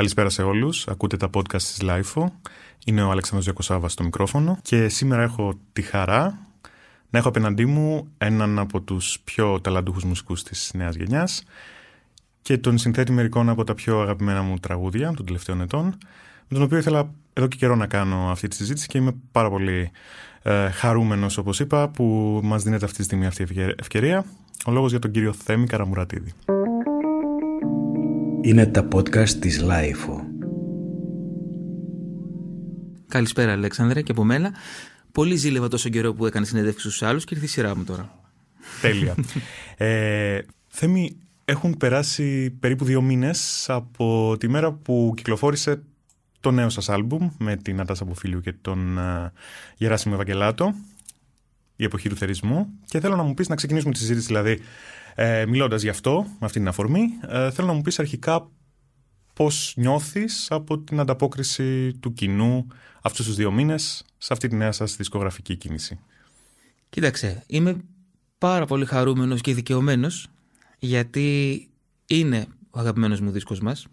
Καλησπέρα σε όλους. Ακούτε τα podcast της LIFO. Είναι ο Αλέξανδρος Διακοσάβας στο μικρόφωνο και σήμερα έχω τη χαρά να έχω απέναντί μου έναν από τους πιο ταλαντούχους μουσικούς της νέας γενιάς και τον συνθέτει μερικών από τα πιο αγαπημένα μου τραγούδια των τελευταίων ετών με τον οποίο ήθελα εδώ και καιρό να κάνω αυτή τη συζήτηση και είμαι πάρα πολύ ε, χαρούμενος όπως είπα που μας δίνεται αυτή τη στιγμή αυτή η ευκαιρία. Ο λόγος για τον κύριο Θέμη Καραμουρατίδη. Είναι τα podcast της LiFO. Καλησπέρα Αλέξανδρε και από μένα. Πολύ ζήλευα τόσο καιρό που έκανες συνέντευξη στους άλλους και ήρθε η σειρά μου τώρα. Τέλεια. ε, Θέμη, έχουν περάσει περίπου δύο μήνες από τη μέρα που κυκλοφόρησε το νέο σας άλμπουμ με τη Νατάσσα Μποφίλιου και τον ε, Γεράσιμο Ευαγγελάτο η εποχή του θερισμού και θέλω να μου πεις να ξεκινήσουμε τη συζήτηση δηλαδή ε, Μιλώντας γι' αυτό, με αυτή την αφορμή, ε, θέλω να μου πεις αρχικά πώς νιώθεις από την ανταπόκριση του κοινού αυτούς τους δύο μήνες σε αυτή τη νέα σας δισκογραφική κίνηση; Κοίταξε, είμαι πάρα πολύ χαρούμενος και δικαιωμένος γιατί είναι ο αγαπημένος μου δίσκος μας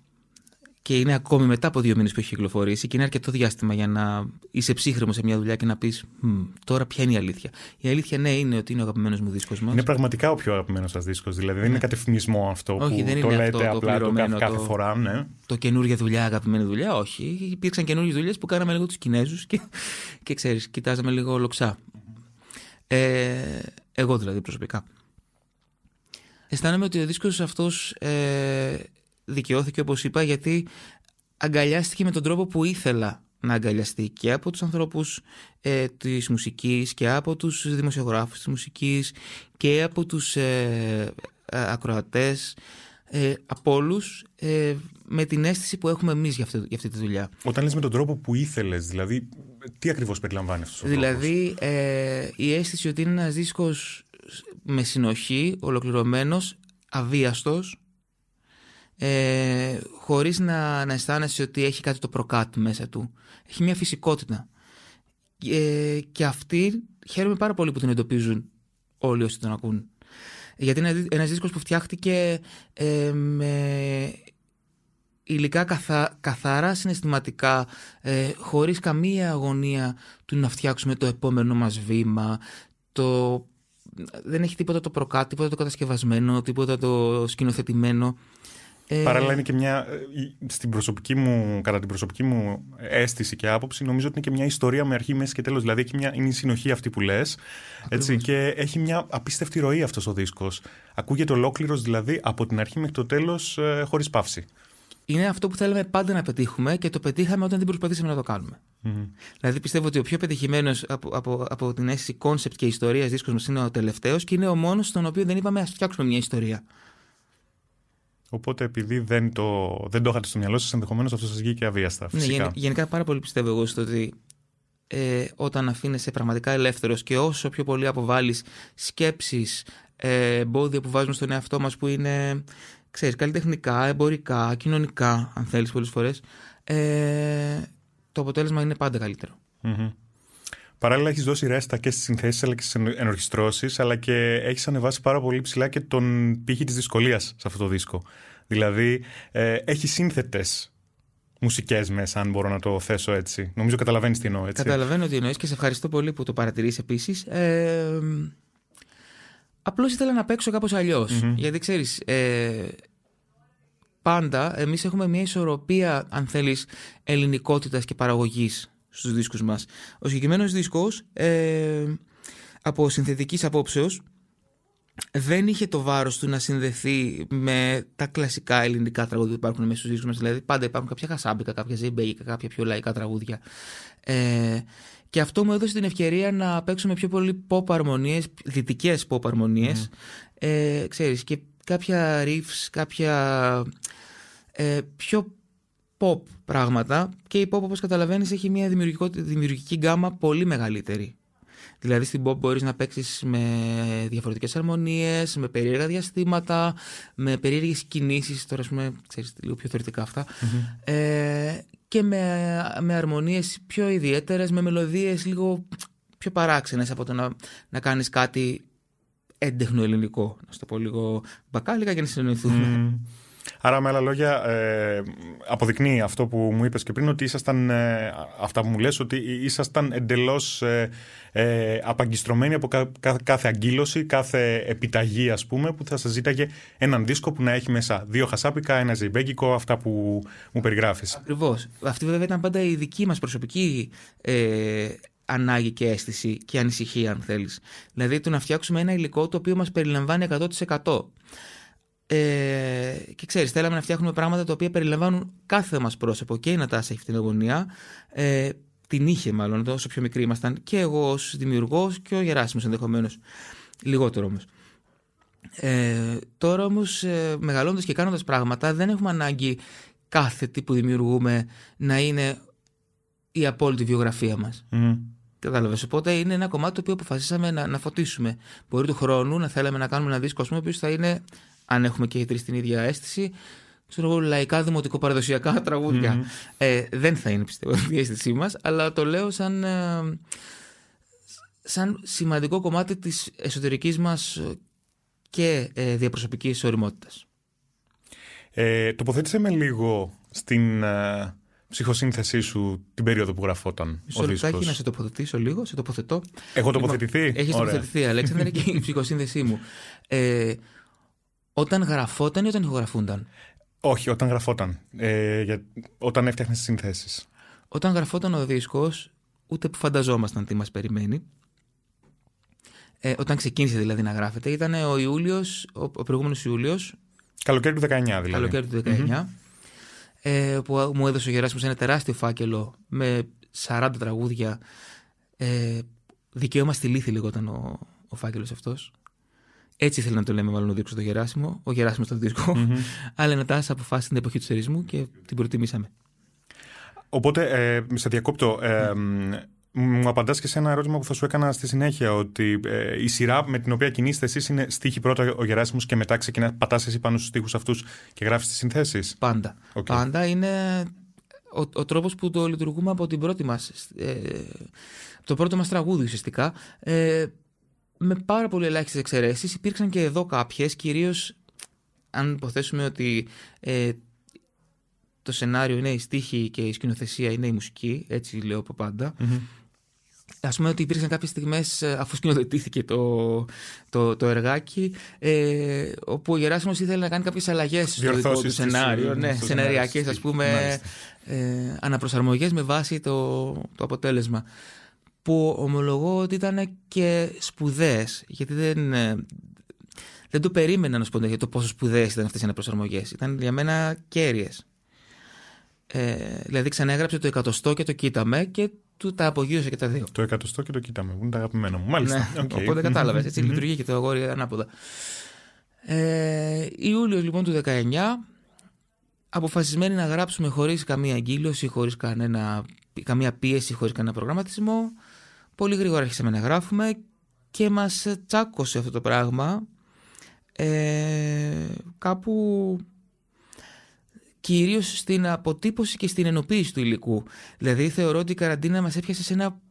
και είναι ακόμη μετά από δύο μήνες που έχει κυκλοφορήσει και είναι αρκετό διάστημα για να είσαι ψύχρεμος σε μια δουλειά και να πεις τώρα ποια είναι η αλήθεια. Η αλήθεια, ναι, είναι ότι είναι ο αγαπημένος μου δίσκος μας. Είναι πραγματικά ο πιο αγαπημένος σας δίσκος. Δηλαδή δεν είναι ναι. κατευθυμισμό αυτό όχι, που δεν το είναι λέτε αυτό, απλά το κάθε, κάθε φορά. Ναι. Το καινούργια δουλειά, αγαπημένη δουλειά. Όχι. Υπήρξαν καινούργιες δουλειές που κάναμε λίγο τους Κινέζους και, και ξέρεις, κοιτάζαμε λίγο λοξά. Ε, εγώ δηλαδή προσωπικά. Αισθάνομαι ότι ο δίσκος αυτός ε, δικαιώθηκε όπως είπα γιατί αγκαλιάστηκε με τον τρόπο που ήθελα να αγκαλιαστεί και από τους ανθρώπους ε, της μουσικής και από τους δημοσιογράφους της μουσικής και από τους ε, ε ακροατές ε, από όλους ε, με την αίσθηση που έχουμε εμείς για αυτή, για αυτή τη δουλειά. Όταν λες με τον τρόπο που ήθελες, δηλαδή τι ακριβώς περιλαμβάνει αυτός ο Δηλαδή ε, η αίσθηση ότι είναι ένας δίσκος με συνοχή, ολοκληρωμένος, αβίαστος ε, χωρίς να, να αισθάνεσαι ότι έχει κάτι το προκάτ μέσα του. Έχει μια φυσικότητα. Ε, και αυτοί χαίρομαι πάρα πολύ που την εντοπίζουν όλοι όσοι τον ακούν. Γιατί είναι ένας δίσκος που φτιάχτηκε ε, με υλικά καθα, καθαρά συναισθηματικά, ε, χωρίς καμία αγωνία του να φτιάξουμε το επόμενο μας βήμα, το... Δεν έχει τίποτα το προκάτ, τίποτα το κατασκευασμένο, τίποτα το σκηνοθετημένο. Ε... Παράλληλα είναι και μια, ε, στην προσωπική μου, κατά την προσωπική μου αίσθηση και άποψη, νομίζω ότι είναι και μια ιστορία με αρχή, μέση και τέλος. Δηλαδή έχει μια, είναι η συνοχή αυτή που λες έτσι, και έχει μια απίστευτη ροή αυτός ο δίσκος. Ακούγεται ολόκληρος δηλαδή από την αρχή μέχρι το τέλος ε, χωρίς παύση. Είναι αυτό που θέλαμε πάντα να πετύχουμε και το πετύχαμε όταν δεν προσπαθήσαμε να το κάνουμε. Mm-hmm. Δηλαδή πιστεύω ότι ο πιο πετυχημένος από, από, από την αίσθηση concept και ιστορίας δίσκος μας είναι ο τελευταίος και είναι ο μόνος στον οποίο δεν είπαμε ας φτιάξουμε μια ιστορία. Οπότε επειδή δεν το, δεν το είχατε στο μυαλό σας, ενδεχομένως αυτό σας βγήκε αβίαστα. Ναι, φυσικά. Ναι, γενικά πάρα πολύ πιστεύω εγώ στο ότι ε, όταν αφήνεσαι πραγματικά ελεύθερος και όσο πιο πολύ αποβάλεις σκέψεις, ε, εμπόδια που βάζουμε στον εαυτό μας που είναι ξέρεις, καλλιτεχνικά, εμπορικά, κοινωνικά, αν θέλεις πολλές φορές, ε, το αποτέλεσμα είναι πάντα καλύτερο. Mm-hmm. Παράλληλα, έχεις δώσει ρέστα και στις συνθέσεις αλλά και στις ενορχιστρώσεις, αλλά και έχεις ανεβάσει πάρα πολύ ψηλά και τον πύχη της δυσκολίας σε αυτό το δίσκο. Δηλαδή, ε, έχεις σύνθετες μουσικές μέσα, αν μπορώ να το θέσω έτσι. Νομίζω καταλαβαίνεις τι εννοώ, έτσι. Καταλαβαίνω τι εννοείς και σε ευχαριστώ πολύ που το παρατηρείς επίσης. Ε, Απλώς ήθελα να παίξω κάπως Γιατί ξέρεις, ε, πάντα εμείς έχουμε μια ισορροπία, αν θέλεις, ελληνικότητας και παραγωγής στους δίσκους μας. Ο συγκεκριμένος δίσκος ε, από συνθετικής απόψεως δεν είχε το βάρος του να συνδεθεί με τα κλασικά ελληνικά τραγούδια που υπάρχουν μέσα στους δίσκους μας. Δηλαδή πάντα υπάρχουν κάποια χασάμπικα, κάποια ζεμπέικα, κάποια πιο λαϊκά τραγούδια. Ε, και αυτό μου έδωσε την ευκαιρία να παίξουμε πιο πολύ pop αρμονίες, δυτικές pop αρμονίες. Ε, ξέρεις, και κάποια riffs, κάποια ε, πιο pop πράγματα και η pop όπως καταλαβαίνεις έχει μια δημιουργική γκάμα πολύ μεγαλύτερη. Δηλαδή στην pop μπορείς να παίξεις με διαφορετικές αρμονίες, με περίεργα διαστήματα, με περίεργες κινήσεις, τώρα ας πούμε, ξέρεις, λίγο πιο θεωρητικά ε, και με, με αρμονίες πιο ιδιαίτερες, με μελωδίες λίγο πιο παράξενες από το να, να κάνεις κάτι έντεχνο ελληνικό, να σου το πω λίγο μπακάλικα για να συνεννοηθούμε. Άρα, με άλλα λόγια, ε, αποδεικνύει αυτό που μου είπες και πριν, ότι ήσασταν, ε, αυτά που μου λες, ότι ήσασταν εντελώς ε, ε, απαγκιστρωμένοι από κάθε αγκύλωση, κάθε επιταγή, ας πούμε, που θα σας ζήταγε έναν δίσκο που να έχει μέσα δύο χασάπικα, ένα ζεϊμπέγκικο, αυτά που μου περιγράφεις. Ακριβώς. Αυτή βέβαια ήταν πάντα η δική μας προσωπική ε, ανάγκη και αίσθηση και ανησυχία, αν θέλεις. Δηλαδή, το να φτιάξουμε ένα υλικό το οποίο μας περιλαμβάνει 100%. Ε, και ξέρεις, θέλαμε να φτιάχνουμε πράγματα τα οποία περιλαμβάνουν κάθε μας πρόσωπο. Και η Νατάσα έχει την αγωνία. Ε, την είχε μάλλον, όσο πιο μικρή ήμασταν. Και εγώ ως δημιουργός και ο Γεράσιμος ενδεχομένως. Λιγότερο όμως. Ε, τώρα όμως, ε, μεγαλώντα και κάνοντας πράγματα, δεν έχουμε ανάγκη κάθε τι που δημιουργούμε να είναι η απόλυτη βιογραφία μας. Mm. Κατάλαβες. Οπότε είναι ένα κομμάτι το οποίο αποφασίσαμε να, να φωτίσουμε. Μπορεί του χρόνου να θέλαμε να κάνουμε ένα δίσκο, ο οποίος θα είναι αν έχουμε και οι τρεις την ίδια αίσθηση, ξέρω εγώ, λαϊκά, δημοτικο-παραδοσιακά Ε, δεν θα είναι πιστεύω η αίσθησή μας, αλλά το λέω σαν, ε, σαν σημαντικό κομμάτι της εσωτερικής μας και ε, διαπροσωπικής οριμότητας. Ε, τοποθέτησε με λίγο στην ε, ψυχοσύνθεσή σου την περίοδο που γραφόταν Μισό ο δίσκος. να σε τοποθετήσω λίγο, σε τοποθετώ. Έχω τοποθετηθεί; Έχεις τοποθετηθεί, Αλέξανδρα, και η ψυχοσύνθεσή μου. Ε, όταν γραφόταν ή όταν ηχογραφούνταν; Όχι, όταν γραφόταν. Ε, για, όταν έφτιαχνε τις συνθέσεις. Όταν γραφόταν ο δίσκος, ούτε που φανταζόμασταν τι μας περιμένει. Ε, όταν ξεκίνησε δηλαδή να γράφεται, ήταν ο Ιούλιος, ο, ο προηγούμενος Ιούλιος. Καλοκαίρι του 19 δηλαδή. Καλοκαίρι του 19. Ε, που μου έδωσε ο Γεράσιμος ένα τεράστιο φάκελο με 40 τραγούδια. Ε, δικαίωμα στη λύθη λεγόταν ο, ο φάκελος αυτός. Έτσι ήθελε να το λέμε, μάλλον ο Δίσκος στο Γεράσιμο, ο Γεράσιμος στο δίσκο. Mm-hmm. Αλλά μετά αποφάσισε την εποχή του σερισμού και την προτιμήσαμε. Οπότε, ε, σε διακόπτω. Ε, μου απαντάς και σε ένα ερώτημα που θα σου έκανα στη συνέχεια. Ότι ε, η σειρά με την οποία κινείστε εσείς είναι στίχη πρώτα ο Γεράσιμος και μετά ξεκινά, πατάς εσύ πάνω στους στίχους αυτούς και γράφεις τις συνθέσεις; Πάντα. Okay. Πάντα είναι ο, ο τρόπος που το λειτουργούμε από την πρώτη μας. Ε, το πρώτο μας τραγούδι ουσιαστικά. Ε, με πάρα πολύ ελάχιστες εξαιρέσεις. Υπήρξαν και εδώ κάποιες, κυρίως αν υποθέσουμε ότι ε, το σενάριο είναι η στίχη και η σκηνοθεσία είναι η μουσική, έτσι λέω από πάντα. Mm-hmm. Α πούμε ότι υπήρξαν κάποιες στιγμές, ε, αφού σκηνοθετήθηκε το, το, το εργάκι, ε, όπου ο Γεράσιμος ήθελε να κάνει κάποιες αλλαγές στο δικό του σενάριο. Ναι, σεναριακές, ας πούμε, ε, αναπροσαρμογές με βάση το, το αποτέλεσμα που ομολογώ ότι ήταν και σπουδές, γιατί δεν, ε, δεν το περίμενα να σου πω για το πόσο σπουδαίες ήταν αυτές οι αναπροσαρμογές. Ήταν για μένα κέρυες. Ε, δηλαδή ξανέγραψε το εκατοστό και το κοίταμε και του τα απογείωσε και τα δύο. Το εκατοστό και το κοίταμε, που είναι τα αγαπημένα μου. Μάλιστα. Ναι, okay. Οπότε κατάλαβες. Έτσι λειτουργεί και το αγόρι ανάποδα. Ε, Ιούλιος λοιπόν του 19, αποφασισμένοι να γράψουμε χωρίς καμία αγκύλωση, χωρίς καμία πίεση, χωρίς κανένα προγραμματισμό. Πολύ γρήγορα αρχίσαμε να γράφουμε και μας τσάκωσε αυτό το πράγμα ε, κάπου κυρίως στην αποτύπωση και στην ενοποίηση του υλικού. Δηλαδή θεωρώ ότι η καραντίνα μας έπιασε σε ένα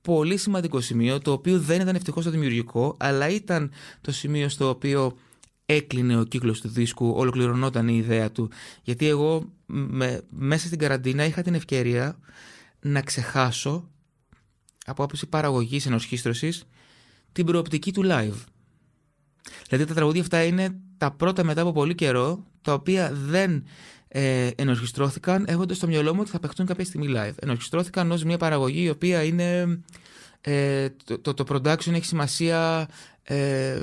πολύ σημαντικό σημείο το οποίο δεν ήταν ευτυχώς το δημιουργικό αλλά ήταν το σημείο στο οποίο έκλεινε ο κύκλος του δίσκου, ολοκληρωνόταν η ιδέα του. Γιατί εγώ με, μέσα στην καραντίνα είχα την ευκαιρία να ξεχάσω από άποψη παραγωγής ενορχίστρωση την προοπτική του live. Δηλαδή τα τραγούδια αυτά είναι τα πρώτα μετά από πολύ καιρό, τα οποία δεν ε, ενορχιστρώθηκαν έχοντας στο μυαλό μου ότι θα παιχτούν κάποια στιγμή live. Ενορχιστρώθηκαν ως μια παραγωγή η οποία είναι. Ε, το, το, production έχει σημασία ε,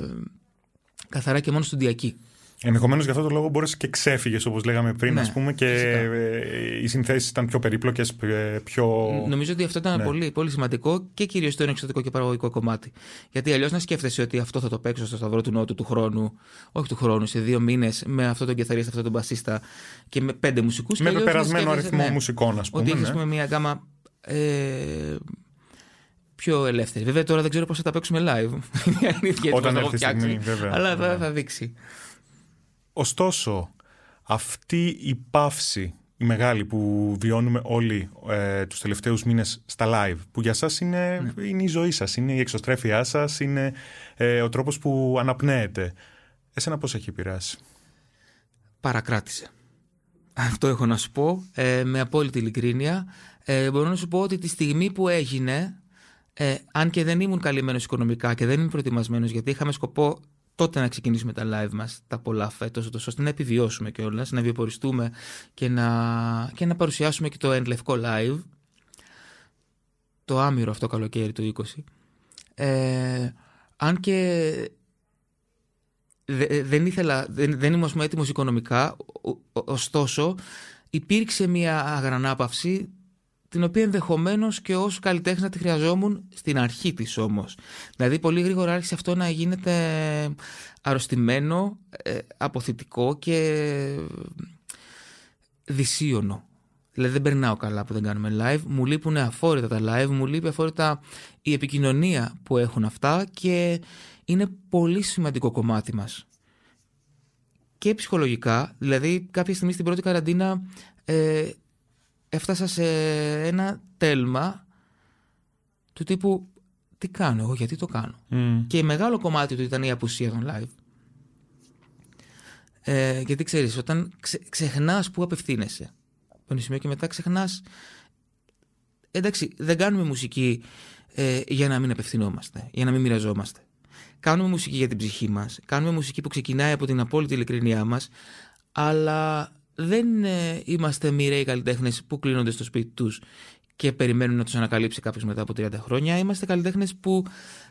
καθαρά και μόνο στοντιακή. Ενδεχομένως για αυτό το λόγο μπορείς και ξέφυγες, όπως λέγαμε πριν, ναι, πούμε, και ε, οι συνθέσεις ήταν πιο περίπλοκες, ε, πιο. Νομίζω ότι αυτό ήταν ναι. πολύ, πολύ σημαντικό και κυρίως στο εξωτερικό και παραγωγικό κομμάτι. Γιατί αλλιώς να σκέφτεσαι ότι αυτό θα το παίξω στο Σταυρό του Νότου του χρόνου, όχι του χρόνου, σε δύο μήνες, με αυτό τον κεθαρίστα, αυτό τον μπασίστα και με πέντε μουσικούς. Με πεπερασμένο αριθμό ναι, μουσικών, ας πούμε. Ότι έχει ναι. μια γκάμα. Ε, πιο ελεύθερη. Βέβαια τώρα δεν ξέρω πώς θα τα παίξουμε live. Όταν έρθει η στιγμή, βέβαια. Αλλά θα, θα δείξει. Ωστόσο, αυτή η παύση, η μεγάλη που βιώνουμε όλοι ε, τους τελευταίους μήνες στα live, που για σας είναι, ναι. είναι η ζωή σας, είναι η εξωστρέφειά σας, είναι ε, ο τρόπος που αναπνέετε. Εσένα πώς έχει επηρεάσει; παρακράτησε. Αυτό έχω να σου πω ε, με απόλυτη ειλικρίνεια. Ε, μπορώ να σου πω ότι τη στιγμή που έγινε, ε, αν και δεν ήμουν καλυμμένος οικονομικά και δεν ήμουν προετοιμασμένος γιατί είχαμε σκοπό τότε να ξεκινήσουμε τα live μας τα πολλά φέτος ώστε να επιβιώσουμε κιόλας, να βιοποριστούμε και να, και να παρουσιάσουμε και το Λευκό live. Το άμυρο αυτό καλοκαίρι του 20 ε, αν και δεν ήθελα, δεν, δεν ήμουν έτοιμος οικονομικά ωστόσο υπήρξε μια αγρανάπαυση την οποία ενδεχομένως και ως καλλιτέχνη να τη χρειαζόμουν στην αρχή της όμως. Δηλαδή, πολύ γρήγορα άρχισε αυτό να γίνεται αρρωστημένο, ε, αποθητικό και δυσίωνο. Δηλαδή, δεν περνάω καλά που δεν κάνουμε live. Μου λείπουν αφόρητα τα live, μου λείπει αφόρητα η επικοινωνία που έχουν αυτά και είναι πολύ σημαντικό κομμάτι μας. Και ψυχολογικά, δηλαδή κάποια στιγμή στην πρώτη καραντίνα ε, έφτασα σε ένα τέλμα του τύπου τι κάνω εγώ, γιατί το κάνω; Και μεγάλο κομμάτι του ήταν η απουσία των live. Ε, γιατί ξέρεις, όταν ξε, ξεχνάς που απευθύνεσαι, από ένα σημείο και μετά ξεχνάς, εντάξει, δεν κάνουμε μουσική ε, για να μην απευθυνόμαστε, για να μην μοιραζόμαστε. Κάνουμε μουσική για την ψυχή μας, κάνουμε μουσική που ξεκινάει από την απόλυτη ειλικρινιά μας, αλλά δεν ε, είμαστε μοιραίοι καλλιτέχνες που κλείνονται στο σπίτι τους και περιμένουν να τους ανακαλύψει κάποιος μετά από 30 χρόνια. Είμαστε καλλιτέχνες που.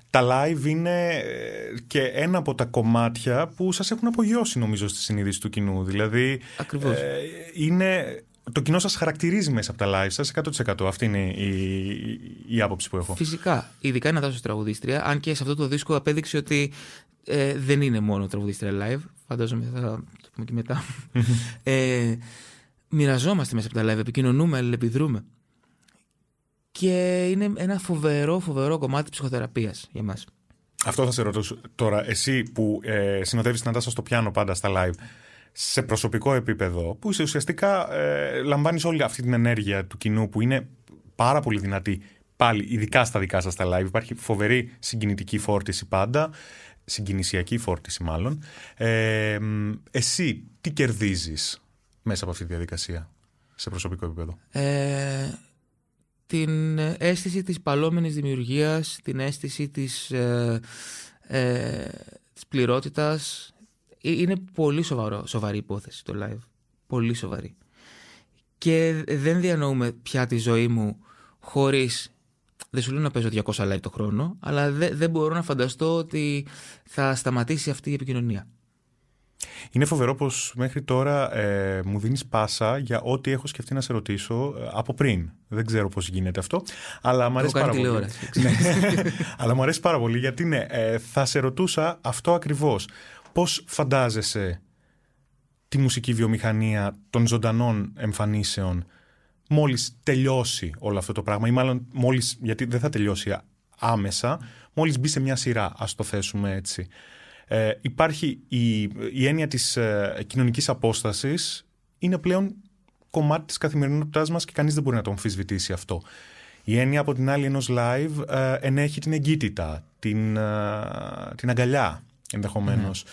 Τα live είναι ε, και ένα από τα κομμάτια που σας έχουν απογειώσει νομίζω στη συνείδηση του κοινού. Δηλαδή, Ακριβώς. Ε, είναι, το κοινό σας χαρακτηρίζει μέσα από τα live σας 100%. Αυτή είναι η, η, άποψη που έχω. Φυσικά. Ειδικά είναι δάσο τραγουδίστρια. Αν και σε αυτό το δίσκο απέδειξε ότι ε, δεν είναι μόνο τραγουδίστρια live. Φαντάζομαι θα το πούμε και μετά. ε, μοιραζόμαστε μέσα από τα live, επικοινωνούμε, αλληλεπιδρούμε. Και είναι ένα φοβερό, φοβερό κομμάτι ψυχοθεραπείας για μας. Αυτό θα σε ρωτήσω τώρα. Εσύ που ε, συνοδεύεις την Αντάσσα στο πιάνο πάντα στα live, σε προσωπικό επίπεδο, που είσαι ουσιαστικά ε, λαμβάνεις όλη αυτή την ενέργεια του κοινού που είναι πάρα πολύ δυνατή πάλι, ειδικά στα δικά σας τα live. Υπάρχει φοβερή συγκινητική φόρτιση πάντα συγκινησιακή φόρτιση μάλλον. Ε, εσύ τι κερδίζεις μέσα από αυτή τη διαδικασία σε προσωπικό επίπεδο; Ε, την αίσθηση της παλόμενης δημιουργίας, την αίσθηση της, ε, ε, της πληρότητας. Ε, είναι πολύ σοβαρό, σοβαρή υπόθεση το live. Πολύ σοβαρή. Και δεν διανοούμε πια τη ζωή μου χωρίς δεν σου λέω να παίζω 200 live το χρόνο, αλλά δεν μπορώ να φανταστώ ότι θα σταματήσει αυτή η επικοινωνία. Είναι φοβερό πως μέχρι τώρα ε, μου δίνεις πάσα για ό,τι έχω σκεφτεί να σε ρωτήσω ε, από πριν. Δεν ξέρω πώς γίνεται αυτό. Αλλά μου αρέσει πάρα πολύ. Ναι. αλλά μου αρέσει πάρα πολύ γιατί ναι, ε, θα σε ρωτούσα αυτό ακριβώς. Πώς φαντάζεσαι τη μουσική βιομηχανία των ζωντανών εμφανίσεων μόλις τελειώσει όλο αυτό το πράγμα ή μάλλον μόλις, γιατί δεν θα τελειώσει άμεσα, μόλις μπει σε μια σειρά, ας το θέσουμε έτσι. Ε, υπάρχει η, η έννοια της ε, κοινωνικής απόστασης είναι πλέον κομμάτι της καθημερινότητάς μας και κανείς δεν μπορεί να το αμφισβητήσει αυτό. Η έννοια από την άλλη ενός live ε, ενέχει την εγκύτητα, την, ε, την αγκαλιά ενδεχομένως. Mm.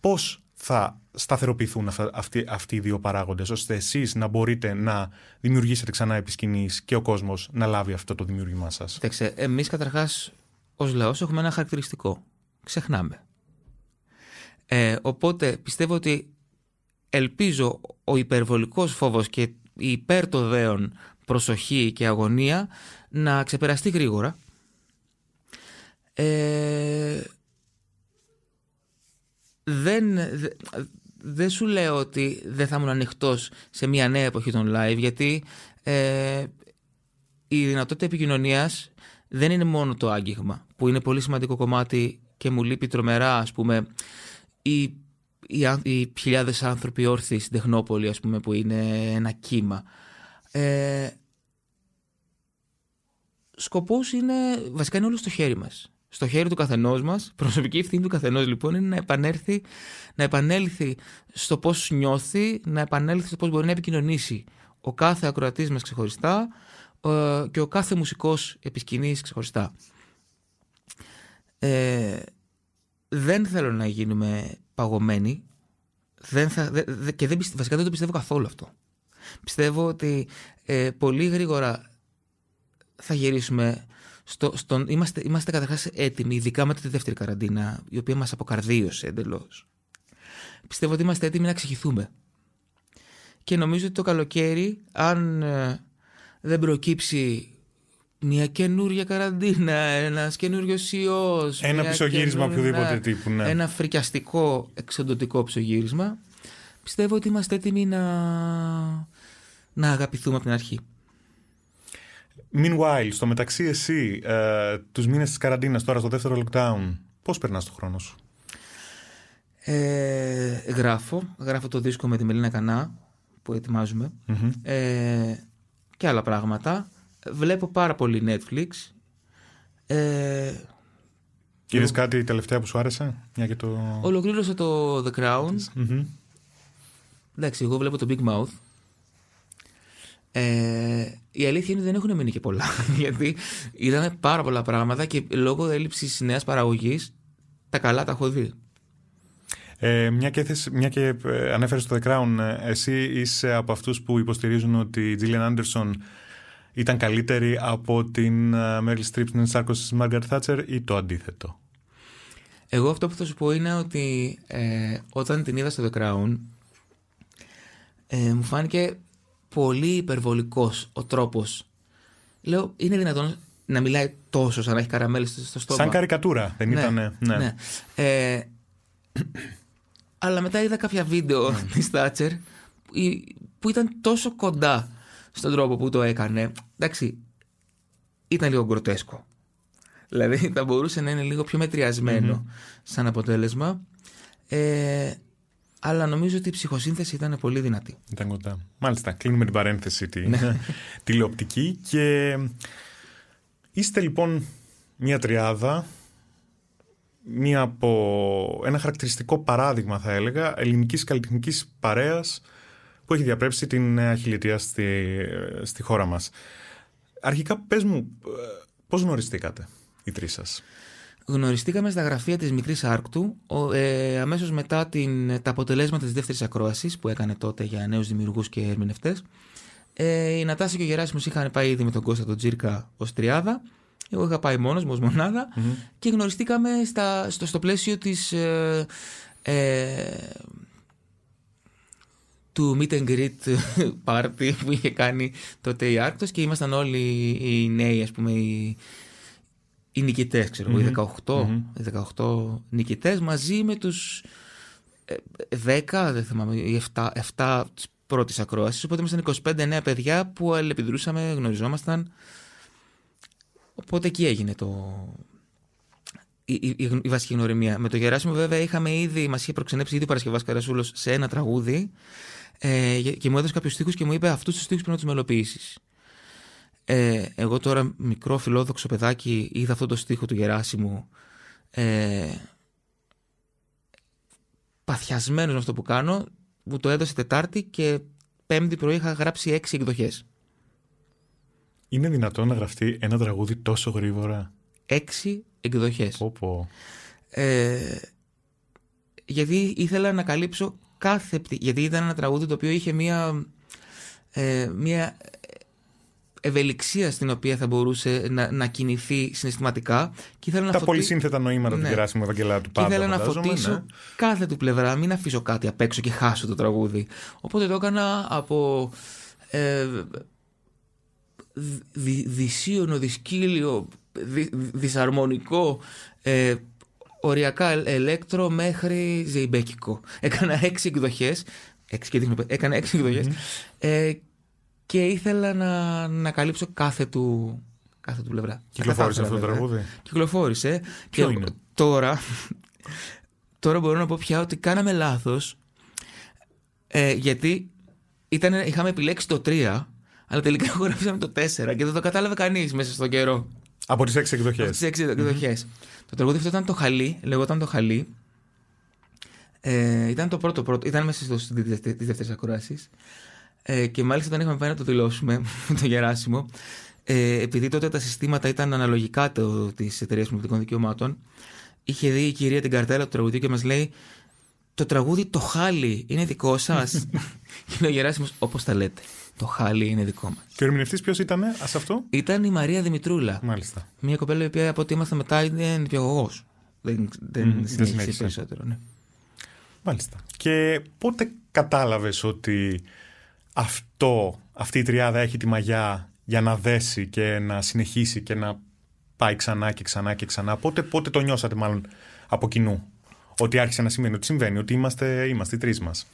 Πώς θα σταθεροποιηθούν αυτοί, αυτοί οι δύο παράγοντες ώστε εσείς να μπορείτε να δημιουργήσετε ξανά επί και ο κόσμος να λάβει αυτό το δημιούργημά σας. Κοιτάξτε, εμείς καταρχάς ως λαός έχουμε ένα χαρακτηριστικό. Ξεχνάμε. Ε, οπότε πιστεύω ότι ελπίζω ο υπερβολικός φόβος και η υπέρ το δέον προσοχή και αγωνία να ξεπεραστεί γρήγορα. Ε, δεν, δεν σου λέω ότι δεν θα ήμουν ανοιχτός σε μια νέα εποχή των live, γιατί ε, η δυνατότητα επικοινωνίας δεν είναι μόνο το άγγιγμα, που είναι πολύ σημαντικό κομμάτι και μου λείπει τρομερά, ας πούμε, οι, οι, οι χιλιάδες άνθρωποι όρθιοι στην Τεχνόπολη, ας πούμε, που είναι ένα κύμα. Ε, σκοπός είναι, βασικά είναι όλο στο χέρι μας στο χέρι του καθενός μας, προσωπική ευθύνη του καθενός λοιπόν είναι να επανέλθει, να επανέλθει στο πώς νιώθει, να επανέλθει στο πώς μπορεί να επικοινωνήσει ο κάθε ακροατής μας ξεχωριστά ε, και ο κάθε μουσικός επισκηνής ξεχωριστά. Ε, δεν θέλω να γίνουμε παγωμένοι δεν θα, δε, δε, και δεν, πιστε- βασικά δεν το πιστεύω καθόλου αυτό. Πιστεύω ότι ε, πολύ γρήγορα θα γυρίσουμε στο, στον, είμαστε, είμαστε καταρχάς έτοιμοι, ειδικά μετά τη δεύτερη καραντίνα, η οποία μας αποκαρδίωσε εντελώς. Πιστεύω ότι είμαστε έτοιμοι να ξεχυθούμε. Και νομίζω ότι το καλοκαίρι, αν ε, δεν προκύψει μια καινούρια καραντίνα, ένας καινούριος ιός, Ένα μια πισωγύρισμα καινούρια- οποιοδήποτε ναι, τύπου, ναι. Ένα φρικιαστικό εξοντοτικό ψωγύρισμα. Πιστεύω ότι είμαστε έτοιμοι να, να αγαπηθούμε από την αρχή. Meanwhile, στο μεταξύ εσύ, ε, τους μήνες της καραντίνας τώρα στο δεύτερο lockdown, πώς περνάς το χρόνο σου; Ε, γράφω, γράφω το δίσκο με τη Μελίνα Κανά που ετοιμάζουμε Μμμ. ε, και άλλα πράγματα. Βλέπω πάρα πολύ Netflix. Ε, Είδες κάτι τελευταία που σου άρεσε, μια και το... ολοκλήρωσα το The Crown. Μμμ. Εντάξει, εγώ βλέπω το Big Mouth. Ε, η αλήθεια είναι ότι δεν έχουν μείνει και πολλά. Γιατί είδαμε πάρα πολλά πράγματα και λόγω έλλειψης νέας παραγωγής τα καλά τα έχω δει. Ε, μια και, θες- μια και ε, ανέφερες το The Crown, ε, εσύ είσαι από αυτούς που υποστηρίζουν ότι η Gillian Anderson ήταν καλύτερη από την ε, Meryl Streep στην ενσάρκωση της Margaret Thatcher ή το αντίθετο; Εγώ αυτό που θα σου πω είναι ότι ε, όταν την είδα στο The Crown ε, μου φάνηκε πολύ υπερβολικός ο τρόπος. Λέω, είναι δυνατόν να μιλάει τόσο σαν να έχει καραμέλες στο, στο στόμα. Σαν καρικατούρα, δεν ήταν. Ναι. Ε, αλλά μετά είδα κάποια βίντεο Ναι. της Thatcher που, που ήταν τόσο κοντά στον τρόπο που το έκανε. Εντάξει, ήταν λίγο γκροτέσκο. Δηλαδή θα μπορούσε να είναι λίγο πιο μετριασμενο σαν αποτέλεσμα. Ε, αλλά νομίζω ότι η ψυχοσύνθεση ήταν πολύ δυνατή. Ήταν κοντά. Μάλιστα, κλείνουμε την παρένθεση τη Ναι. τηλεοπτική και είστε λοιπόν μια τριάδα, μια από ένα χαρακτηριστικό παράδειγμα θα έλεγα ελληνικής καλλιτεχνικής παρέας που έχει διαπρέψει την νέα χιλιετία στη, στη χώρα μας. Αρχικά πες μου ε, πώς γνωριστήκατε οι τρεις σας; Γνωριστήκαμε στα γραφεία της Μικρής Άρκτου ο, ε, αμέσως μετά την, τα αποτελέσματα της δεύτερης ακρόασης που έκανε τότε για νέους δημιουργούς και ερμηνευτές. Ε, η Νατάσα και ο Γεράσιμος είχαν πάει ήδη με τον Κώστα τον Τζίρκα ως τριάδα. Εγώ είχα πάει μόνος μου ως μονάδα και γνωριστήκαμε στα, στο, στο πλαίσιο της, ε, ε, του meet and greet party που είχε κάνει τότε η Άρκτος και ήμασταν όλοι οι νέοι ας πούμε οι, οι νικητές ξέρω εγώ, οι 18, οι 18 νικητές μαζί με τους ε, 10 δεν θυμάμαι οι 7, 7 της πρώτης ακρόασης οπότε ήμασταν 25 νέα παιδιά που αλληλεπιδρούσαμε, γνωριζόμασταν οπότε εκεί έγινε το, η, η, η, η βασική γνωριμία. Με το Γεράσιμο, βέβαια, είχαμε ήδη, μας είχε προξενέψει ήδη ο Παρασκευάς Καρασούλος σε ένα τραγούδι ε, και μου έδωσε κάποιους στίχους και μου είπε αυτούς τους στίχους πρέπει να τους μελοποιήσεις. Ε, εγώ τώρα, μικρό φιλόδοξο παιδάκι, είδα αυτό το στίχο του Γεράσιμου. Ε, παθιασμένος με αυτό που κάνω, μου το έδωσε Τετάρτη και Πέμπτη πρωί είχα γράψει έξι εκδοχές. Είναι δυνατόν να γραφτεί ένα τραγούδι τόσο γρήγορα; Έξι εκδοχές. Πω, πω. Ε, γιατί ήθελα να καλύψω κάθε πτυχή. Γιατί ήταν ένα τραγούδι το οποίο είχε μία, ε, μία ευελιξία στην οποία θα μπορούσε να, να κινηθεί συναισθηματικά. Και ήθελα να Τα φωτι- πολυσύνθετα νοήματα Ναι. του Γεράσιμου Ευαγγελάτου Και πάντα ήθελα να φαντάζομαι, φωτίσω ναι. κάθε του πλευρά, μην αφήσω κάτι απ' έξω και χάσω το τραγούδι. Οπότε το έκανα από ε, δι, δυσίωνο, δυσκύλιο, δι, δυσαρμονικό, ε, οριακά ελέκτρο μέχρι ζεϊμπέκικο. Έκανα έξι εκδοχές, έξι και δείχνω, έκανα έξι εκδοχές, ε, και ήθελα να, να καλύψω κάθε του, κάθε του πλευρά. Κυκλοφόρησε Τα αυτό το κατάφερα, τραγούδι; βέβαια. Κυκλοφόρησε. Ποιο και είναι; τώρα, τώρα μπορώ να πω πια ότι κάναμε λάθος ε, γιατί ήταν, είχαμε επιλέξει το 3 αλλά τελικά γράψαμε το 4 και δεν το κατάλαβε κανείς μέσα στον καιρό. Από τις έξι εκδοχές. Από τις έξι εκδοχές. Το τραγούδι αυτό ήταν το Χαλί, λεγόταν το Χαλί. Ε, ήταν το πρώτο πρώτο, ήταν μέσα στο τη δεύτερη ακρόαση. Ε, και μάλιστα όταν είχαμε πάει να το δηλώσουμε με το Γεράσιμο, ε, επειδή τότε τα συστήματα ήταν αναλογικά της εταιρείας πνευματικών δικαιωμάτων, είχε δει η κυρία την καρτέλα του τραγουδιού και μας λέει: το τραγούδι Το Χάλι είναι δικό σας. και λέει ο Γεράσιμος, όπως τα λέτε. Το Χάλι είναι δικό μας. Και ο ερμηνευτής ποιος ήταν σε αυτό. Ήταν η Μαρία Δημητρούλα. Μάλιστα. Μια κοπέλα η οποία από ό,τι ήμασταν μετά είναι νηπιαγωγό. Δεν, δεν Μμμ, δεν συνέχισε συνέχισε. περισσότερο. Ναι. Μάλιστα. Και πότε κατάλαβες ότι αυτό, αυτή η τριάδα έχει τη μαγιά για να δέσει και να συνεχίσει και να πάει ξανά και ξανά και ξανά. Πότε, πότε το νιώσατε μάλλον από κοινού. Ότι άρχισε να σημαίνει ότι συμβαίνει, ότι είμαστε, είμαστε οι τρεις μας;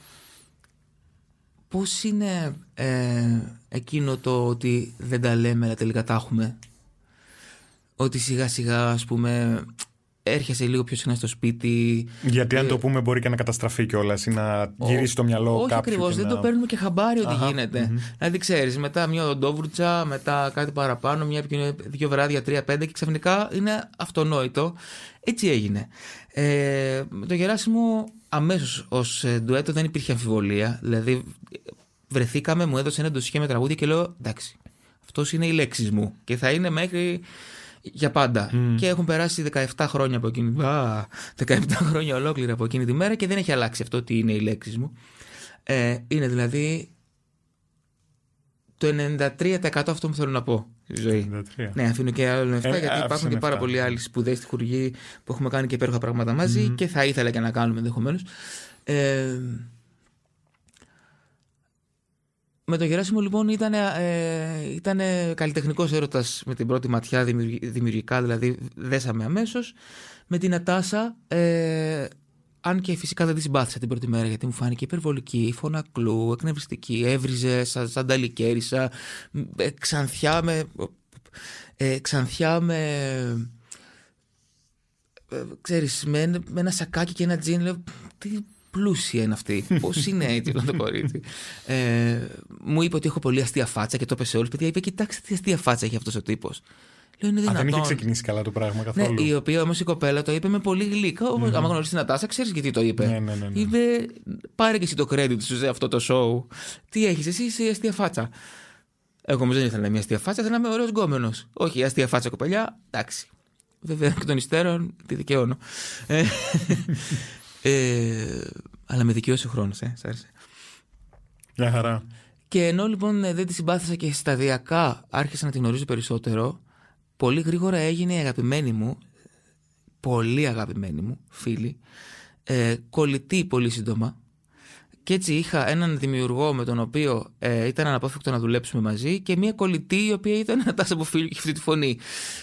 Πώς είναι ε, εκείνο το ότι δεν τα λέμε αλλά τελικά τα έχουμε; Ότι σιγά σιγά ας πούμε έρχεσαι λίγο πιο συχνά στο σπίτι. Γιατί αν το πούμε μπορεί και να καταστραφεί κιόλας ή να γυρίσει το μυαλό Ε, Όχι κάποιου. ακριβώς, και δεν να- το παίρνουμε και χαμπάρι ότι Αχα, γίνεται. μμμ. Δηλαδή ξέρεις, μετά μια οντόβουρτσα, μετά κάτι παραπάνω, μια επικοινωνία, δύο βράδια, τρία-πέντε και ξαφνικά είναι αυτονόητο. Έτσι έγινε. Ε, με το Γεράσιμο αμέσως ως ντουέτο δεν υπήρχε αμφιβολία. Δηλαδή βρεθήκαμε, μου έδωσε ένα ντοσιέ με τραγούδια και λέω εντάξει, αυτός είναι οι λέξει μου και θα είναι μέχρι για πάντα. Και έχουν περάσει 17 χρόνια από εκείνη. Α, 17 χρόνια ολόκληρα από εκείνη τη μέρα και δεν έχει αλλάξει αυτό ότι είναι οι λέξει μου. Ε, είναι δηλαδή το 93% αυτό που θέλω να πω στη ζωή. 93. Ναι, αφήνω και άλλο 7 Ε, γιατί άφησε υπάρχουν και με πάρα αυτά. πολλοί άλλοι σπουδαίοι στη χουργή που έχουμε κάνει και υπέροχα πράγματα μαζί και θα ήθελα και να κάνουμε ενδεχομένως. Ε, με τον Γεράσιμο λοιπόν ήταν, ε, ήταν καλλιτεχνικός έρωτας με την πρώτη ματιά δημιουργ- δημιουργικά, δηλαδή δέσαμε αμέσως. Με την Ατάσα, ε, αν και φυσικά δεν τη συμπάθησα την πρώτη μέρα γιατί μου φάνηκε υπερβολική, φωνακλού, εκνευριστική, έβριζε σαν, σαν ταλικέρισα, ε, ξανθιά με... Ε, ξανθιά με... Ε, ξέρεις, με, ένα- με ένα σακάκι και ένα τζιν, λέω, τι πλούσια είναι αυτή, πώς είναι έτσι αυτό το κορίτσι. Ε, μου είπε ότι έχω πολύ αστεία φάτσα και το είπε σε όλους, παιδιά, είπε, κοιτάξτε τι αστεία φάτσα έχει αυτός ο τύπος. Λέω, είναι Α, δυνατόν. δεν είχε ξεκινήσει καλά το πράγμα Ναι, καθόλου. η οποία όμως η κοπέλα το είπε με πολύ γλύκα. Όμως, άμα γνωρίζει την Ατάσα, ξέρεις γιατί το είπε. Ναι, ναι, ναι, ναι. Είπε, πάρε και εσύ το credit σου σε αυτό το show. Τι έχεις, εσύ είσαι η αστεία φάτσα. Εγώ όμως δεν ήθελα να είμαι μια αστεία φάτσα, ήθελα να είμαι ωραίος γκόμενος. Όχι, η αστεία φάτσα κοπελιά, εντάξει. Βέβαια και των υστέρων τη δικαιώνω. Ε, ε, αλλά με δικαιώσει ο χρόνος, ε, σ' άρεσε. Μια χαρά. Και ενώ λοιπόν ε, δεν τη συμπάθησα και σταδιακά άρχισα να την γνωρίζω περισσότερο, πολύ γρήγορα έγινε η αγαπημένη μου, πολύ αγαπημένη μου φίλη, ε, κολλητή πολύ σύντομα. Και έτσι είχα έναν δημιουργό με τον οποίο ε, ήταν αναπόφευκτο να δουλέψουμε μαζί και μια κολλητή η οποία ήταν ένα τάσα από φίλου και είχε αυτή τη φωνή.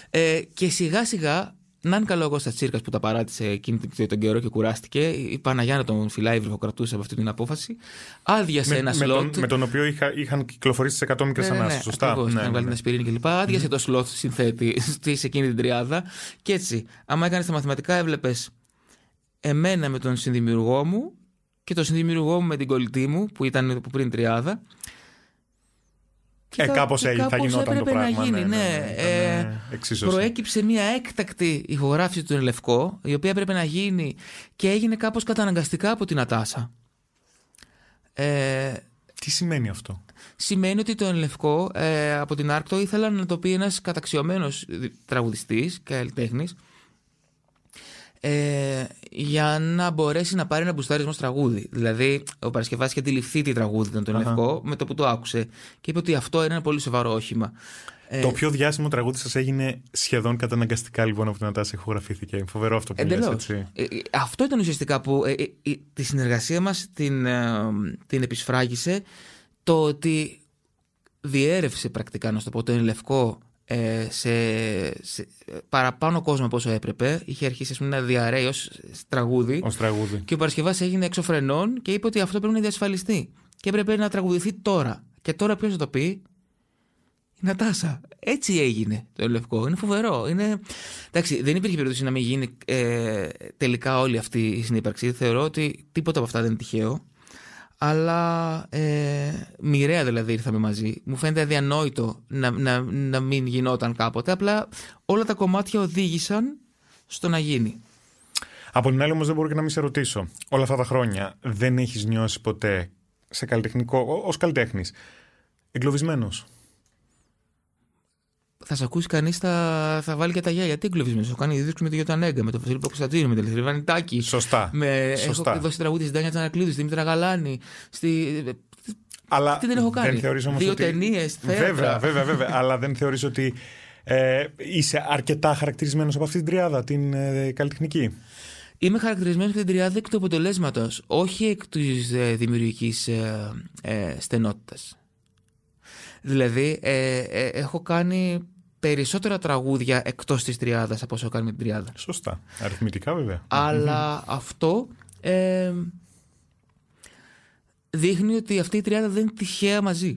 Ε, και σιγά σιγά, να είναι καλό εγώ στα τσίρκας που τα παράτησε εκείνη την- τον καιρό και κουράστηκε. Η Παναγιάννα τον φυλάει βροχοκρατούσε από αυτή την απόφαση. Άδειασε Με, ένα με, σλότ. τον, με τον οποίο είχα, είχαν κυκλοφορήσει τις 100 μικρές Ναι, ναι, ναι, ανάσες, σωστά; Ακριβώς, Ναι, είχαν ναι, βάλει ναι. την ασπιρίνη κλπ. Άδειασε το σλότ συνθέτη στη- σε εκείνη την τριάδα. Και έτσι, άμα έκανες τα μαθηματικά, έβλεπες εμένα με τον συνδημιουργό μου και τον συνδημιουργό μου με την κολλητή μου που ήταν από πριν τριάδα. Και Ε, θα- κάπως και έγινε, θα κάπως γινόταν το έπρεπε πράγμα. Να γίνει, ναι, ναι, ναι, Ε, ήταν, ε, εξίσωση. προέκυψε μια έκτακτη ηχογράφηση του Ελευκό, η οποία έπρεπε να γίνει και έγινε κάπως καταναγκαστικά από την Ατάσα. Ε, Τι σημαίνει αυτό; σημαίνει ότι το Ενλευκό ε, από την Άρκτο ήθελα να το πει ένας καταξιωμένος τραγουδιστής, καλλιτέχνης, ε, για να μπορέσει να πάρει ένα μπουστάρισμα στο τραγούδι. Δηλαδή, ο Παρασκευάς είχε αντιληφθεί τι τραγούδι ήταν το Αχα. Ενλευκό με το που το άκουσε και είπε ότι αυτό είναι ένα πολύ σοβαρό όχημα. Ε, Το πιο διάσημο τραγούδι σας έγινε σχεδόν καταναγκαστικά λοιπόν από την Ατάση ηχογραφήθηκε. Φοβερό αυτό που λες, Εντελώς. έτσι. Ε, ε, αυτό ήταν ουσιαστικά που ε, ε, ε, τη συνεργασία μας την, ε, την επισφράγισε το ότι διέρευσε πρακτικά, να σου το πω, το Ενλευκό ε, σε, σε παραπάνω κόσμο από όσο έπρεπε. Είχε αρχίσει ας πούμε, να διαρρέει ως τραγούδι. Ω τραγούδι. Και ο Παρασκευάς έγινε έξω φρενών και είπε ότι αυτό πρέπει να διασφαλιστεί. Και έπρεπε να τραγουδηθεί τώρα. Και τώρα ποιος θα το πει, η Νατάσα. Έτσι έγινε το Λευκό. Είναι φοβερό. Είναι... Εντάξει, δεν υπήρχε περίπτωση να μην γίνει ε, τελικά όλη αυτή η συνύπαρξη. Θεωρώ ότι τίποτα από αυτά δεν είναι τυχαίο. Αλλά ε, μοιραία δηλαδή ήρθαμε μαζί. Μου φαίνεται αδιανόητο να, να, να μην γινόταν κάποτε. Απλά όλα τα κομμάτια οδήγησαν στο να γίνει. Από την άλλη όμως δεν μπορώ και να μην σε ρωτήσω. Όλα αυτά τα χρόνια δεν έχεις νιώσει ποτέ σε καλλιτεχνικό, ως καλλιτέχνης, εγκλωβισμένος; Θα σε ακούσει κανείς, θα, θα βάλει και τα γέλια. Τι εγκλωβισμένο. Έχω κάνει δίσκο με τον Γιωτανέγκα, με τον Βασίλη Πακουστατζίνη, με τον Ελευθερή Βανιτάκη. Σωστά. Με, Σωστά. Έχω δώσει τραγούδι στην Τάνια Τσανακλείδη, στη Μήτρα Γαλάνη. Στη... Αλλά Τι δεν έχω κάνει. θεωρείς όμως Δύο ότι... ταινίες, θέατρα. Βέβαια, βέβαια, βέβαια. αλλά δεν θεωρείς ότι ε, είσαι αρκετά χαρακτηρισμένος από αυτή την τριάδα, την ε, καλλιτεχνική; Είμαι χαρακτηρισμένος από την τριάδα εκ του αποτελέσματος, όχι εκ της ε, δημιουργικής ε, ε, στενότητας. Δηλαδή, ε, ε, έχω κάνει περισσότερα τραγούδια εκτός της τριάδας από όσο έχω κάνει με την τριάδα. Σωστά. Αριθμητικά βέβαια. Αλλά αυτό ε, δείχνει ότι αυτή η τριάδα δεν είναι τυχαία μαζί.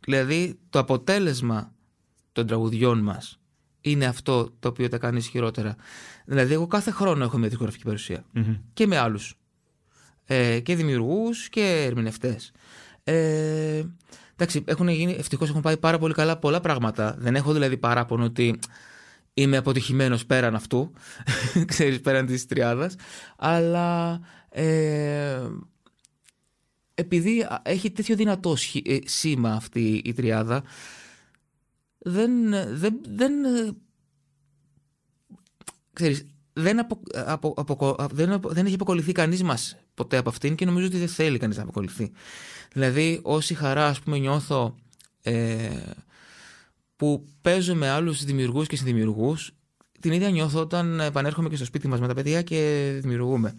Δηλαδή, το αποτέλεσμα των τραγουδιών μας είναι αυτό το οποίο τα κάνει ισχυρότερα. Δηλαδή, εγώ κάθε χρόνο έχω μια δισκογραφική παρουσία. Μμμ. Και με άλλους. Ε, και δημιουργούς και ερμηνευτές. Ε, εντάξει, έχουν γίνει, ευτυχώς έχουν πάει πάρα πολύ καλά πολλά πράγματα. Δεν έχω δηλαδή παράπονο ότι είμαι αποτυχημένος πέραν αυτού. Ξέρεις, πέραν της τριάδας. Αλλά ε, επειδή έχει τέτοιο δυνατό σχη- ε, σήμα αυτή η τριάδα, δεν, δεν, δεν ε, ξέρεις, δεν, απο, απο, απο- δεν, απο- δεν έχει αποκολληθεί κανείς μας ποτέ από αυτήν και νομίζω ότι δεν θέλει κανείς να αποκολληθεί. Δηλαδή, όση χαρά, ας πούμε, νιώθω ε, που παίζω με άλλους δημιουργούς και συνδημιουργούς, την ίδια νιώθω όταν επανέρχομαι και στο σπίτι μας με τα παιδιά και δημιουργούμε.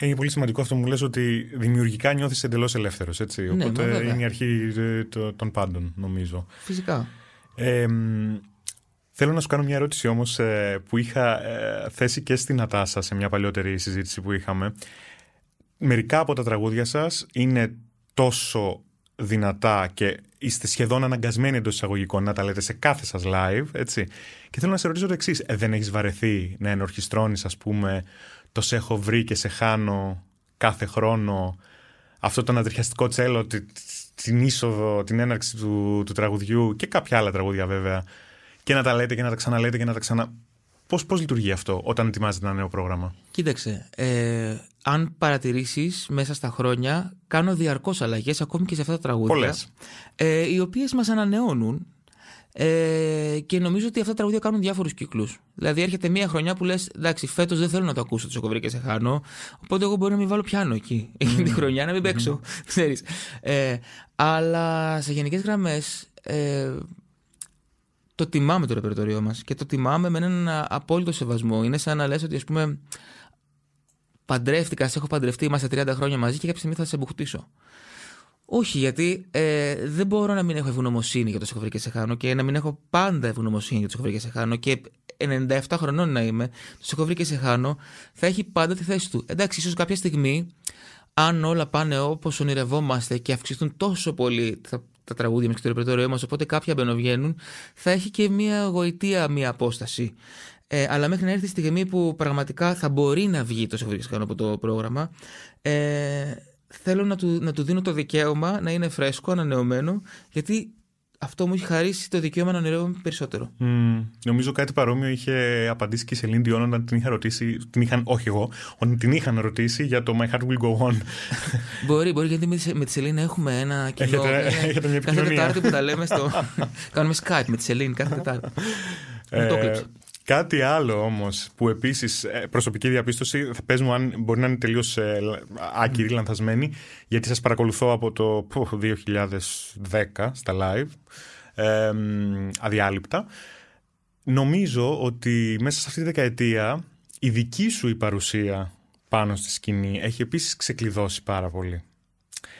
Είναι πολύ σημαντικό αυτό που μου λες ότι δημιουργικά νιώθεις εντελώς ελεύθερος, έτσι. Ναι, Οπότε μα βέβαια. είναι η αρχή ε, το- των πάντων, νομίζω. Φυσικά. Ε, μ, θέλω να σου κάνω μια ερώτηση όμως ε, που είχα ε, θέσει και στην Ατάσα σε μια παλιότερη συζήτηση που είχαμε. Μερικά από τα τραγούδια σας είναι τόσο δυνατά και είστε σχεδόν αναγκασμένοι εντός εισαγωγικών να τα λέτε σε κάθε σας live, έτσι. Και θέλω να σε ρωτήσω το εξής. δεν έχεις βαρεθεί να ενορχιστρώνεις, ας πούμε, το σε έχω βρει και σε χάνω κάθε χρόνο αυτό το ανατριχιαστικό τσέλο, τη- την είσοδο, την έναρξη του, του τραγουδιού και κάποια άλλα τραγούδια βέβαια και να τα λέτε και να τα ξαναλέτε και να τα ξανα... Πώς, πώς λειτουργεί αυτό όταν ετοιμάζετε ένα νέο πρόγραμμα; Κοίταξε, ε, αν παρατηρήσεις μέσα στα χρόνια, κάνω διαρκώς αλλαγές ακόμη και σε αυτά τα τραγούδια. Πολλές. Ε, οι οποίες μας ανανεώνουν ε, και νομίζω ότι αυτά τα τραγούδια κάνουν διάφορους κύκλους. Δηλαδή έρχεται μια χρονιά που λες, εντάξει, φέτος δεν θέλω να το ακούσω το Σοκοβρί και σε χάνω, οπότε εγώ μπορεί να μην βάλω πιάνο εκεί, εκείνη τη χρονιά, να μην παίξω, ξέρεις. Ε, αλλά σε γενικές γραμμές... Ε, το τιμάμε το ρεπερτοριό μας και το τιμάμε με έναν α, απόλυτο σεβασμό. Είναι σαν να λες ότι ας πούμε παντρεύτηκα, σε έχω παντρευτεί, είμαστε 30 χρόνια μαζί και κάποια στιγμή θα σε μπουχτίσω. Όχι, γιατί ε, δεν μπορώ να μην έχω ευγνωμοσύνη για το σε έχω βρει και σε χάνω και να μην έχω πάντα ευγνωμοσύνη για το σε έχω βρει και σε χάνω και 97 χρονών να είμαι, το σε έχω βρει και σε χάνω, θα έχει πάντα τη θέση του. Εντάξει, ίσως κάποια στιγμή, αν όλα πάνε όπως ονειρευόμαστε και αυξηθούν τόσο πολύ τα, τα τραγούδια μα και το ρεπερτόριό μας, οπότε κάποια μπαινοβγαίνουν, θα έχει και μια γοητεία, μια απόσταση. Ε, αλλά μέχρι να έρθει η στιγμή που πραγματικά θα μπορεί να βγει το σε έχω βρει και σε χάνω από το πρόγραμμα, ε, θέλω να του, να του δίνω το δικαίωμα να είναι φρέσκο, ανανεωμένο, γιατί αυτό μου έχει χαρίσει το δικαίωμα να ονειρεύομαι περισσότερο. Μμ, νομίζω κάτι παρόμοιο είχε απαντήσει και η Σελήν Διόν όταν την είχα ρωτήσει, την είχαν, όχι εγώ, όταν την είχαν ρωτήσει για το My Heart Will Go On. μπορεί, μπορεί, γιατί με τη, με τη Σελήνη έχουμε ένα κοινό. Έχετε- είναι έχετε μια κάθε επικοινωνία. Τετάρτη που τα λέμε στο. Κάνουμε Skype με τη Σελήνη κάθε Τετάρτη. Μου το Ε, έκλεψε. Κάτι άλλο όμως που επίσης ε, προσωπική διαπίστωση θα πες μου αν μπορεί να είναι τελείως ε, λα- άκυρη, λανθασμένη γιατί σας παρακολουθώ από το πω, 2010 στα live ε, μ, αδιάλειπτα νομίζω ότι μέσα σε αυτή τη δεκαετία η δική σου η παρουσία πάνω στη σκηνή έχει επίσης ξεκλειδώσει πάρα πολύ.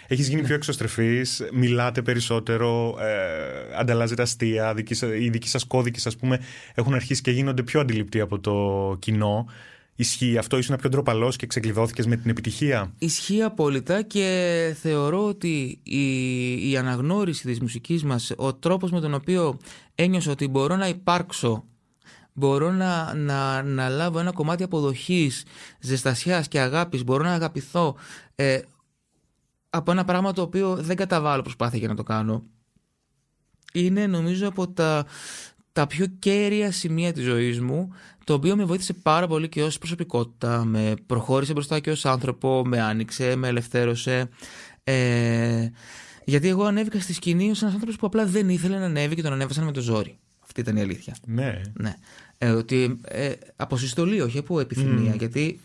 Έχεις γίνει πιο εξωστρεφής, μιλάτε περισσότερο, ε, ανταλλάζετε αστεία, δικής, σα- οι δικοί σας κώδικες ας πούμε έχουν αρχίσει και γίνονται πιο αντιληπτοί από το κοινό. Ισχύει αυτό, ήσουν πιο ντροπαλός και ξεκλειδώθηκες με την επιτυχία; Ισχύει απόλυτα και θεωρώ ότι η, η αναγνώριση της μουσικής μας, ο τρόπος με τον οποίο ένιωσα ότι μπορώ να υπάρξω, μπορώ να, να, να λάβω ένα κομμάτι αποδοχής, ζεστασιάς και αγάπης, μπορώ να αγαπηθώ ε, από ένα πράγμα το οποίο δεν καταβάλω προσπάθεια για να το κάνω, είναι νομίζω από τα, τα πιο κέρια σημεία της ζωής μου, το οποίο με βοήθησε πάρα πολύ και ως προσωπικότητα, με προχώρησε μπροστά και ως άνθρωπο, με άνοιξε, με ελευθέρωσε. Ε, γιατί εγώ ανέβηκα στη σκηνή ως ένας άνθρωπος που απλά δεν ήθελε να ανέβει και τον ανέβασαν με το ζόρι. Αυτή ήταν η αλήθεια. Ναι. Ναι. Ε, ότι ε, από συστολή, όχι από επιθυμία. Γιατί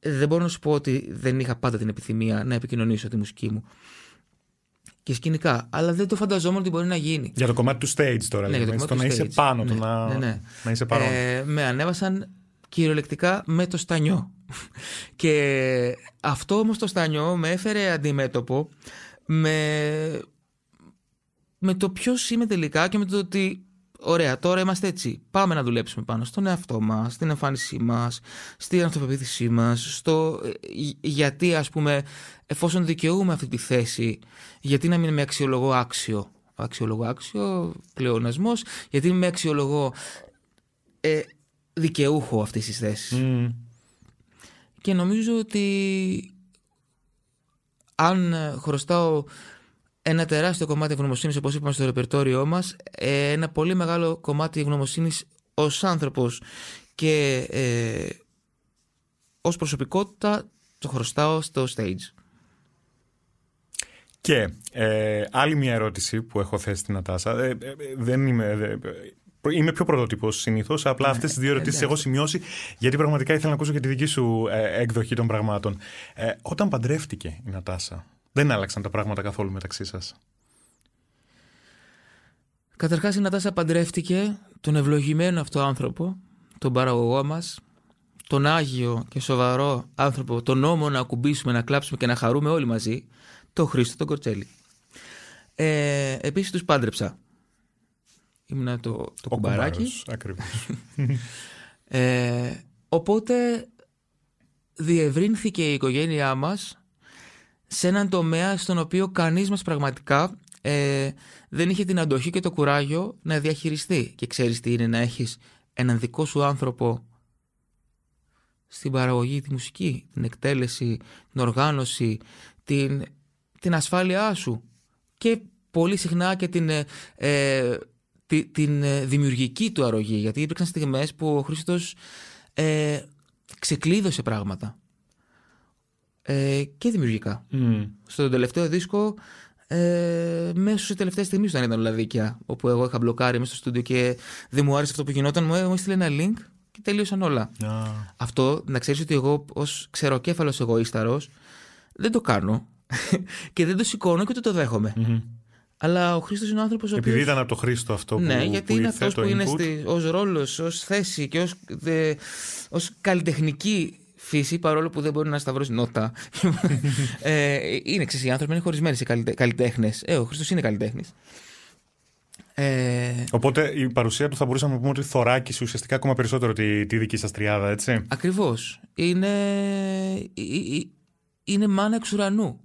δεν μπορώ να σου πω ότι δεν είχα πάντα την επιθυμία να επικοινωνήσω τη μουσική μου και σκηνικά. Αλλά δεν το φανταζόμουν ότι μπορεί να γίνει. Για το κομμάτι του stage τώρα, Ναι, λέμε, για το στο κομμάτι να του είσαι stage. πάνω, το Ναι, να, ναι, ναι. να είσαι παρόν. Ε, με ανέβασαν κυριολεκτικά με το στανιό. και αυτό όμως το στανιό με έφερε αντιμέτωπο με, με το ποιος είμαι τελικά και με το ότι ωραία τώρα είμαστε έτσι πάμε να δουλέψουμε πάνω στον εαυτό μας, στην εμφάνισή μας, στην αυτοπεποίθησή μας στο ε, γιατί ας πούμε εφόσον δικαιούμαι αυτή τη θέση γιατί να μην με αξιολογώ άξιο; Αξιολογώ άξιο, πλεονασμός γιατί με αξιολογώ ε, δικαιούχο αυτής της θέσης Μμ. και νομίζω ότι αν ε, χρωστάω ένα τεράστιο κομμάτι ευγνωμοσύνης όπως είπαμε στο ρεπερτόριό μας ε, ένα πολύ μεγάλο κομμάτι ευγνωμοσύνης ως άνθρωπος και ε, ως προσωπικότητα το χρωστάω στο stage. Και ε, άλλη μια ερώτηση που έχω θέσει στην Ατάσα. Ε, ε, ε, δεν είμαι. ε, ε, Είμαι πιο πρωτότυπος συνήθως. Απλά αυτές τις δύο ερωτήσεις εντάξει. έχω σημειώσει, γιατί πραγματικά ήθελα να ακούσω και τη δική σου ε, έκδοχη των πραγμάτων. Ε, όταν παντρεύτηκε η Νατάσα, δεν άλλαξαν τα πράγματα καθόλου μεταξύ σας. Καταρχάς η Νατάσα παντρεύτηκε τον ευλογημένο αυτό άνθρωπο, τον παραγωγό μας, τον Άγιο και σοβαρό άνθρωπο, τον νόμο να ακουμπήσουμε, να κλάψουμε και να χαρούμε όλοι μαζί, τον Χρήστο τον Κορτσέλη. Ε, επίσης τους πάντρεψα. Ήμουνα το, το κουμπαράκι. Ακριβώς. Ε, οπότε διευρύνθηκε η οικογένειά μας σε έναν τομέα στον οποίο κανείς μας πραγματικά ε, δεν είχε την αντοχή και το κουράγιο να διαχειριστεί. Και ξέρεις τι είναι να έχεις έναν δικό σου άνθρωπο στην παραγωγή, τη μουσική, την εκτέλεση, την οργάνωση, την, την ασφάλειά σου και πολύ συχνά και την, ε, ε, τη- την ε, δημιουργική του αρρωγή. Γιατί υπήρξαν στιγμές που ο Χρήστος ε, ξεκλείδωσε πράγματα ε, και δημιουργικά. Μμ. Στο τελευταίο δίσκο, ε, μέσω σε τελευταία στιγμή όταν ήταν όλα δίκαια, όπου εγώ είχα μπλοκάρει μέσα στο στούντιο και δεν μου άρεσε αυτό που γινόταν, μου, μου έστειλε ένα link και τελείωσαν όλα. Α, Αυτό να ξέρεις ότι εγώ ως ξεροκέφαλος εγωίσταρος δεν το κάνω και δεν το σηκώνω και ούτε το δέχομαι. μμμ. Αλλά ο Χρήστος είναι ο άνθρωπος ο Επειδή οποίος- ήταν από το Χρήστο αυτό που, ναι, γιατί που είναι ήρθε, αυτός το που είναι input. στη, ως ρόλος, ως θέση και ως, δε, ως καλλιτεχνική φύση, παρόλο που δεν μπορεί να σταυρώσει νότα. ε, είναι ξέρεις, οι άνθρωποι είναι χωρισμένοι σε καλλιτε, καλλιτέχνες. Ε, ο Χριστός είναι καλλιτέχνης. Ε, Οπότε η παρουσία του θα μπορούσαμε να πούμε ότι θωράκισε ουσιαστικά ακόμα περισσότερο τη, τη δική σας τριάδα, έτσι. Ακριβώς. Είναι, ε, ε, είναι μάνα εξ ουρανού.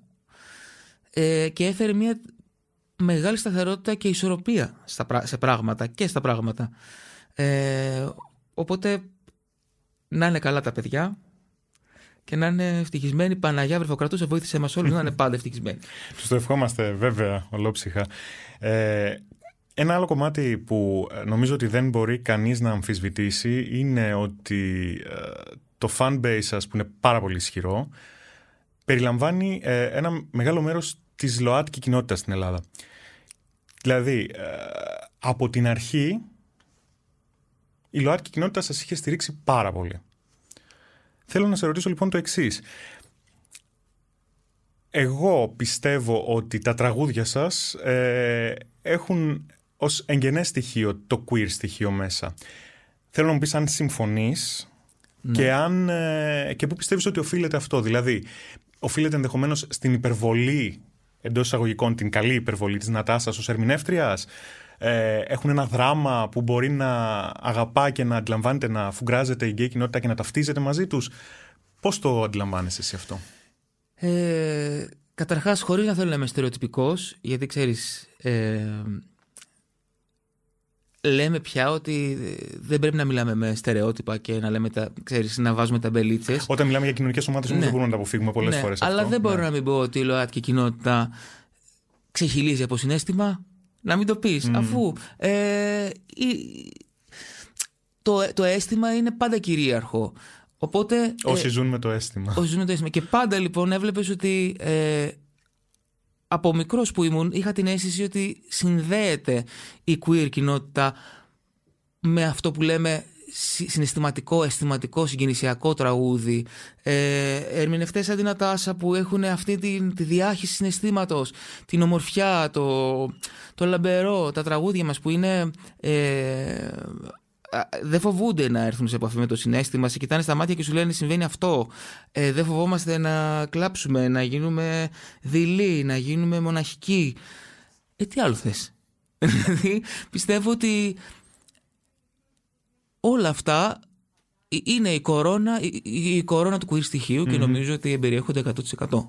Ε, και έφερε μια μεγάλη σταθερότητα και ισορροπία στα, πρά- σε πράγματα και στα πράγματα. Ε, οπότε να είναι καλά τα παιδιά και να είναι ευτυχισμένοι. Παναγιά Βρεφοκρατούσα βοήθησε μας όλους να είναι πάντα ευτυχισμένοι. Τους το ευχόμαστε βέβαια ολόψυχα. Ε, ένα άλλο κομμάτι που ε, νομίζω ότι δεν μπορεί κανείς να αμφισβητήσει είναι ότι ε, το fan base σας που είναι πάρα πολύ ισχυρό περιλαμβάνει ε, ένα μεγάλο μέρος της ΛΟΑΤΚΙ κοινότητας στην Ελλάδα. Δηλαδή, ε, από την αρχή η ΛΟΑΤΚΙ κοινότητα σας είχε στηρίξει πάρα πολύ. Θέλω να σε ρωτήσω λοιπόν το εξής. Εγώ πιστεύω ότι τα τραγούδια σας ε, έχουν ως εγγενές στοιχείο το queer στοιχείο μέσα. Θέλω να μου πεις αν συμφωνείς και, αν, ε, και πού πιστεύεις ότι οφείλεται αυτό. Δηλαδή, οφείλεται ενδεχομένως στην υπερβολή εντός εισαγωγικών, την καλή υπερβολή της Νατάσας ως ερμηνεύτριας. Ε, έχουν ένα δράμα που μπορεί να αγαπά και να αντιλαμβάνεται, να φουγκράζεται η γκέι κοινότητα και να ταυτίζεται μαζί τους. Πώς το αντιλαμβάνεσαι εσύ αυτό; Ε, καταρχάς, χωρίς να θέλω να είμαι στερεοτυπικός, γιατί ξέρεις, ε, λέμε πια ότι δεν πρέπει να μιλάμε με στερεότυπα και να, λέμε τα, ξέρεις, να βάζουμε τα μπελίτσες. Όταν μιλάμε για κοινωνικές ομάδες, όμως Ναι. δεν μπορούμε να τα αποφύγουμε πολλές Ναι, φορές. αλλά δεν μπορώ να μην πω ότι η ΛΟΑΤΚΙ κοινότητα ξεχυλίζει από συνέστημα. Να μην το πεις, αφού ε, η- το, το αίσθημα είναι πάντα κυρίαρχο. Οπότε. ε, Όσοι ζουν με το αίσθημα. Όσοι ζουν με το αίσθημα. Και πάντα λοιπόν έβλεπες ότι ε, από μικρός που ήμουν είχα την αίσθηση ότι συνδέεται η queer κοινότητα με αυτό που λέμε συναισθηματικό, αισθηματικό, συγκινησιακό τραγούδι. Ε, ερμηνευτές σαν την Ατάσα που έχουν αυτή τη, τη διάχυση συναισθήματος, την ομορφιά, το, το λαμπερό, τα τραγούδια μας που είναι... Ε, δεν φοβούνται να έρθουν σε επαφή με το συνέστημα, σε κοιτάνε στα μάτια και σου λένε συμβαίνει αυτό. Ε, δεν φοβόμαστε να κλάψουμε, να γίνουμε δειλοί, να γίνουμε μοναχικοί. Ε, τι άλλο θες; δηλαδή πιστεύω ότι όλα αυτά είναι η κορώνα, η, η κορώνα του queer στοιχειου και νομίζω ότι εμπεριέχονται 100%.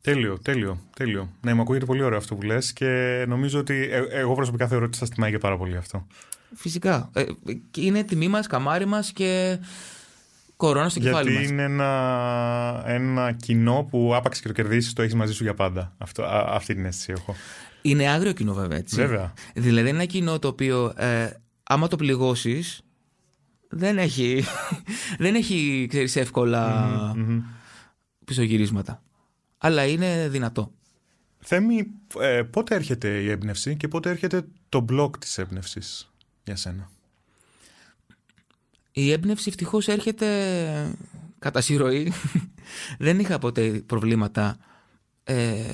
Τέλειο, τέλειο, τέλειο. Ναι, μου ακούγεται πολύ ωραίο αυτό που λες και νομίζω ότι ε, εγώ προσωπικά θεωρώ ότι σας τιμάει και πάρα πολύ αυτό. Φυσικά. Ε, είναι τιμή μας, καμάρι μας και κορώνα στο κεφάλι μας. Γιατί είναι ένα, ένα κοινό που άπαξ και το κερδίσεις το έχεις μαζί σου για πάντα. Αυτό, αυτή την αίσθηση έχω. Είναι άγριο κοινό βέβαια έτσι. Βέβαια. Δηλαδή είναι ένα κοινό το οποίο ε, άμα το πληγώσεις, δεν έχει, δεν έχει ξέρεις, εύκολα mm-hmm. πισωγυρίσματα. Αλλά είναι δυνατό. Θέμη, ε, πότε έρχεται η έμπνευση και πότε έρχεται το μπλοκ της έμπνευσης για σένα; Η έμπνευση ευτυχώς έρχεται κατά συρροή. δεν είχα ποτέ προβλήματα ε,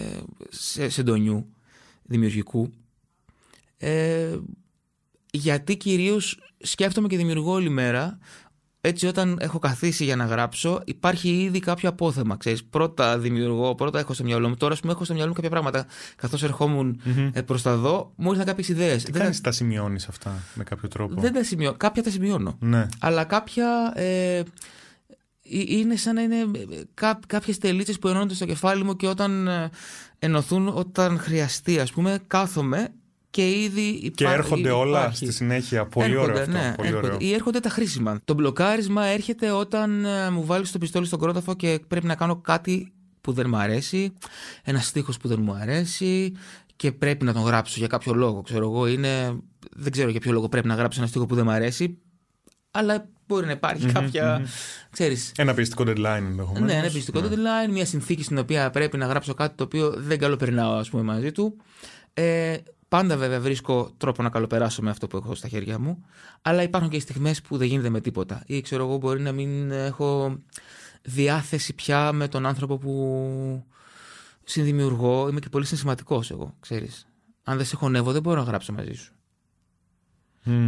σε, συντονιού δημιουργικού. Ε, γιατί κυρίως σκέφτομαι και δημιουργώ όλη μέρα έτσι όταν έχω καθίσει για να γράψω υπάρχει ήδη κάποιο απόθεμα ξέρεις. πρώτα δημιουργώ, πρώτα έχω στο μυαλό μου τώρα πούμε έχω στο μυαλό μου κάποια πράγματα καθώς ερχόμουν mm-hmm. προς τα δω μου ήρθαν κάποιες ιδέες Τι κάνεις, τα σημειώνεις αυτά με κάποιο τρόπο; Δεν τα σημειώνω, κάποια τα σημειώνω ναι. αλλά κάποια ε, είναι σαν να είναι κά, κάποιες τελίτσες που ενώνονται στο κεφάλι μου και όταν ε, ενωθούν όταν χρειαστεί ας πούμε κάθομαι και ήδη υπάρχει. Και έρχονται όλα στη συνέχεια. Πολύ έρχονται, ωραίο αυτό. Ναι, πολύ έρχονται. ωραίο. Ή έρχονται τα χρήσιμα. Το μπλοκάρισμα έρχεται όταν ε, μου βάλει το πιστόλι στον κρόταφο και πρέπει να κάνω κάτι που δεν μου αρέσει, ένα στίχος που δεν μου αρέσει και πρέπει να τον γράψω για κάποιο λόγο. Ξέρω εγώ, είναι. Δεν ξέρω για ποιο λόγο πρέπει να γράψω ένα στίχο που δεν μου αρέσει, αλλά μπορεί να υπαρχει κάποια. Ξέρεις, ένα πιστικό deadline ενδεχομένως. Ναι, ένα πιστικό ναι. deadline, μια συνθήκη στην οποία πρέπει να γράψω κάτι το οποίο δεν καλοπερνάω, ας πούμε, μαζί του. Ε, Πάντα βέβαια βρίσκω τρόπο να καλοπεράσω με αυτό που έχω στα χέρια μου, αλλά υπάρχουν και στιγμές που δεν γίνεται με τίποτα. Ή ξέρω εγώ, μπορεί να μην έχω διάθεση πια με τον άνθρωπο που συνδημιουργώ. Είμαι και πολύ συναισθηματικός εγώ, ξέρεις. Αν δεν σε χωνεύω, δεν μπορώ να γράψω μαζί σου.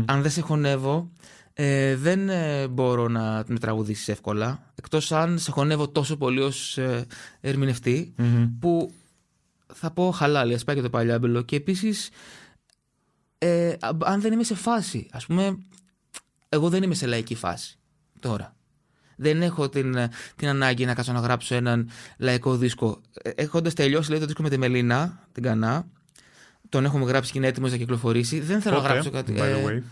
Αν δεν σε χωνεύω, ε, δεν ε, μπορώ να με τραγουδήσεις εύκολα. Εκτός αν σε χωνεύω τόσο πολύ ως ε, ερμηνευτη που θα πω χαλάλη, ας πάει και το παλιάμπελο. Και επίσης, ε, αν δεν είμαι σε φάση, ας πούμε, εγώ δεν είμαι σε λαϊκή φάση τώρα. Δεν έχω την, την ανάγκη να κάτσω να γράψω έναν λαϊκό δίσκο. Ε, Έχοντας τελειώσει λέει, το δίσκο με τη Μελίνα, την Κανά, τον έχουμε γράψει και είναι έτοιμος να κυκλοφορήσει. Δεν θέλω να γράψω κάτι. Ε,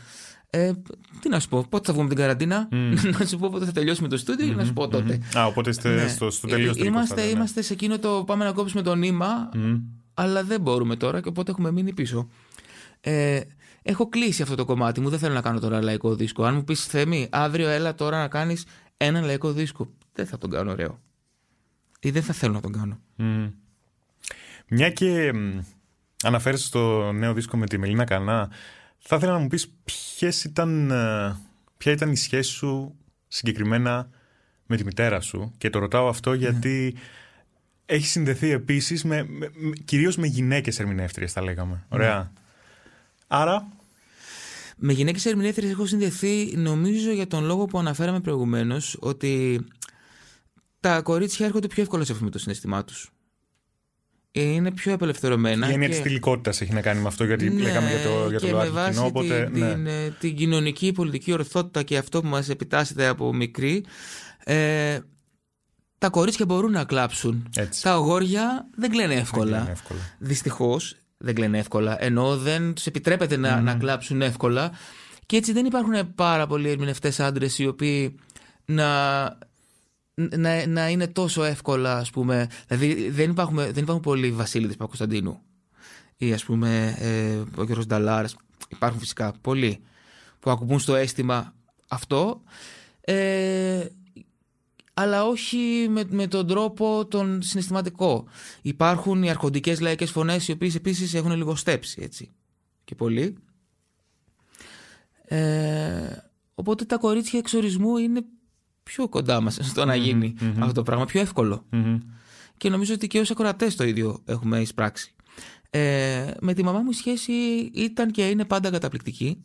ε, τι να σου πω, πότε θα βγούμε την καραντίνα, να σου πω πότε θα τελειώσουμε το στούντιο mm να σου πω τότε. Α, οπότε είστε ναι. στο, στο τελείως ε, είμαστε, ναι. είμαστε σε εκείνο το πάμε να κόψουμε το νήμα, αλλά δεν μπορούμε τώρα και οπότε έχουμε μείνει πίσω. Ε, έχω κλείσει αυτό το κομμάτι μου, δεν θέλω να κάνω τώρα λαϊκό δίσκο. Αν μου πεις Θέμη, αύριο έλα τώρα να κάνεις ένα λαϊκό δίσκο, δεν θα τον κάνω ωραίο. Ή δεν θα θέλω να τον κάνω. Μια και αναφέρεσαι στο νέο δίσκο με τη Μελίνα Κανά, θα ήθελα να μου πεις ποιες ήταν, ε, ποια ήταν η σχέση σου συγκεκριμένα με τη μητέρα σου και το ρωτάω αυτό ναι. γιατί έχει συνδεθεί επίσης με, με, κυρίως με γυναίκες ερμηνεύτριες θα λέγαμε. Ωραία. Ναι. Άρα... Με γυναίκες ερμηνεύτριες έχω συνδεθεί νομίζω για τον λόγο που αναφέραμε προηγουμένως ότι τα κορίτσια έρχονται πιο εύκολα σε με το συναισθημά τους είναι πιο απελευθερωμένα. Η έννοια και... της θηλυκότητα έχει να κάνει με αυτό, γιατί ναι, λέγαμε για το, για το και με βάση κοινό, οπότε, την, ναι. την, ε, την κοινωνική πολιτική ορθότητα και αυτό που μας επιτάσσεται από μικρή. Ε, τα κορίτσια μπορούν να κλάψουν. Έτσι. Τα αγόρια δεν κλαίνε εύκολα. εύκολα. Δυστυχώς δεν κλαίνε εύκολα. Ενώ δεν τους επιτρέπεται να, να κλάψουν εύκολα. Και έτσι δεν υπάρχουν πάρα πολλοί ερμηνευτές άντρες οι οποίοι να να, να είναι τόσο εύκολα, ας πούμε. Δηλαδή δεν υπάρχουν, δεν υπάρχουν πολλοί Βασίλειδες Παπακοσταντίνου ή ας πούμε ε, ο Γιώργος Νταλάρας. Υπάρχουν φυσικά πολλοί που ακουμπούν στο αίσθημα αυτό. Ε, αλλά όχι με, με τον τρόπο τον συναισθηματικό. Υπάρχουν οι αρχοντικές λαϊκές φωνές οι οποίες επίσης έχουν λιγοστέψει έτσι και πολύ. Ε, οπότε τα κορίτσια εξορισμού είναι πιο κοντά μας στο να γινει αυτό το πράγμα, πιο ευκολο Και νομίζω ότι και ως ακροατές το ίδιο έχουμε εισπράξει. Ε, με τη μαμά μου η σχέση ήταν και είναι πάντα καταπληκτική.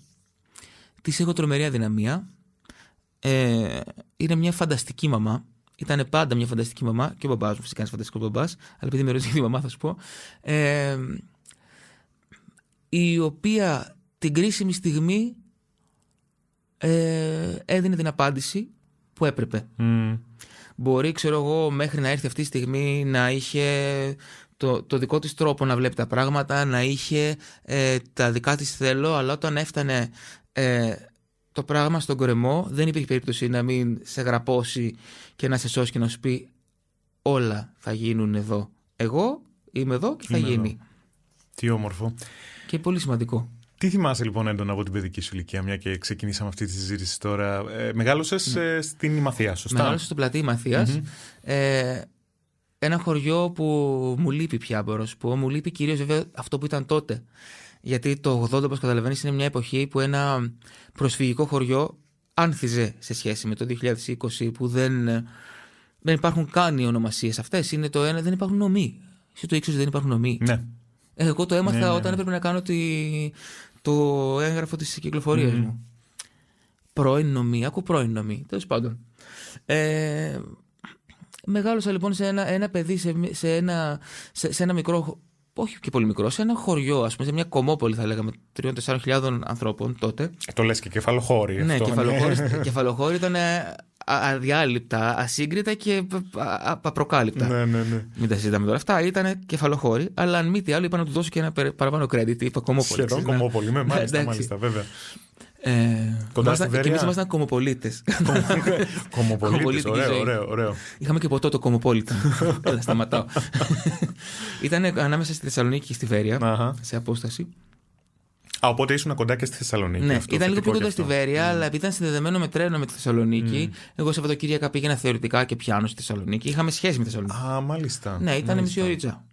Της έχω τρομερή αδυναμία. Ε, είναι μια φανταστική μαμά. Ήταν πάντα μια φανταστική μαμά. Και ο μπαμπάς μου φυσικά είναι φανταστικός μπαμπάς. Αλλά επειδή με ρωτήσει τη μαμά, θα σου πω. Ε, η οποία την κρίσιμη στιγμή ε, έδινε την απάντηση που έπρεπε. Μπορεί, ξέρω εγώ, μέχρι να έρθει αυτή η στιγμή να είχε το, το δικό της τρόπο να βλέπει τα πράγματα, να είχε ε, τα δικά της θέλω, αλλά όταν έφτανε ε, το πράγμα στον κορεμό δεν υπήρχε περίπτωση να μην σε γραπώσει και να σε σώσει και να σου πει όλα θα γίνουν εδώ. Εγώ είμαι εδώ και θα γίνει. Τι όμορφο. Και πολύ σημαντικό. Τι θυμάσαι λοιπόν έντονα από την παιδική σου ηλικία, μια και ξεκινήσαμε αυτή τη συζήτηση τώρα. Ε, Μεγάλωσες ναι. ε, στην Μαθία, σωστά. Μεγάλωσε στο πλατή Ε, ένα χωριό που μου λείπει πια, μπορώ να σου πω. Μου λείπει κυρίως βέβαια αυτό που ήταν τότε. Γιατί το 80, όπως καταλαβαίνεις, είναι μια εποχή που ένα προσφυγικό χωριό άνθιζε σε σχέση με το 2020 που δεν, δεν υπάρχουν καν οι ονομασίες αυτές. Είναι το ένα, δεν υπάρχουν νομοί. Εσύ το ήξερε δεν υπάρχουν νομοί. Ναι. Εγώ το έμαθα ναι, ναι, όταν ναι. έπρεπε να κάνω τη, το έγγραφο της κυκλοφορίας mm. μου. Πρώην νομή, ακούω πρώην νομή. Τέλος πάντων. Ε, μεγάλωσα λοιπόν σε ένα, ένα παιδί, σε, σε, ένα, σε, σε ένα μικρό όχι και πολύ μικρό, σε ένα χωριό, ας πούμε, σε μια κομμόπολη θα λέγαμε, 3-4 χιλιάδων ανθρώπων τότε. Το λες και κεφαλοχώρι. Ναι, κεφαλοχώρι, ήταν ε, αδιάλειπτα, ασύγκριτα και απροκάλυπτα. Ναι, ναι, ναι. Μην τα συζητάμε τώρα. Αυτά ήταν κεφαλοχώρι, αλλά αν μη τι άλλο, είπα να του δώσω και ένα παραπάνω credit. Είπα κομμόπολη. Σχεδόν κομμόπολη, με, μάλιστα, μάλιστα, βέβαια. Ε, Κοντά στη Βέρεια. Και εμείς ήμασταν κομμοπολίτε. Κομμοπολίτε. ωραίο, ωραίο, ωραίο. Είχαμε και ποτό το κομμοπόλιτα. Έλα, σταματάω. Ήταν ανάμεσα στη Θεσσαλονίκη και στη Βέρεια, σε απόσταση. Α, οπότε ήσουν κοντά και στη Θεσσαλονίκη. Ναι, αυτό, ήταν λίγο πιο κοντά στη Βέρεια, αλλά επειδή ήταν συνδεδεμένο με τρένο με τη Θεσσαλονίκη, mm. εγώ Σαββατοκύριακα πήγαινα θεωρητικά και πιάνω στη Θεσσαλονίκη. Είχαμε σχέση με τη Θεσσαλονίκη. Α, μάλιστα. Ναι, ήταν μισή ωρίτσα.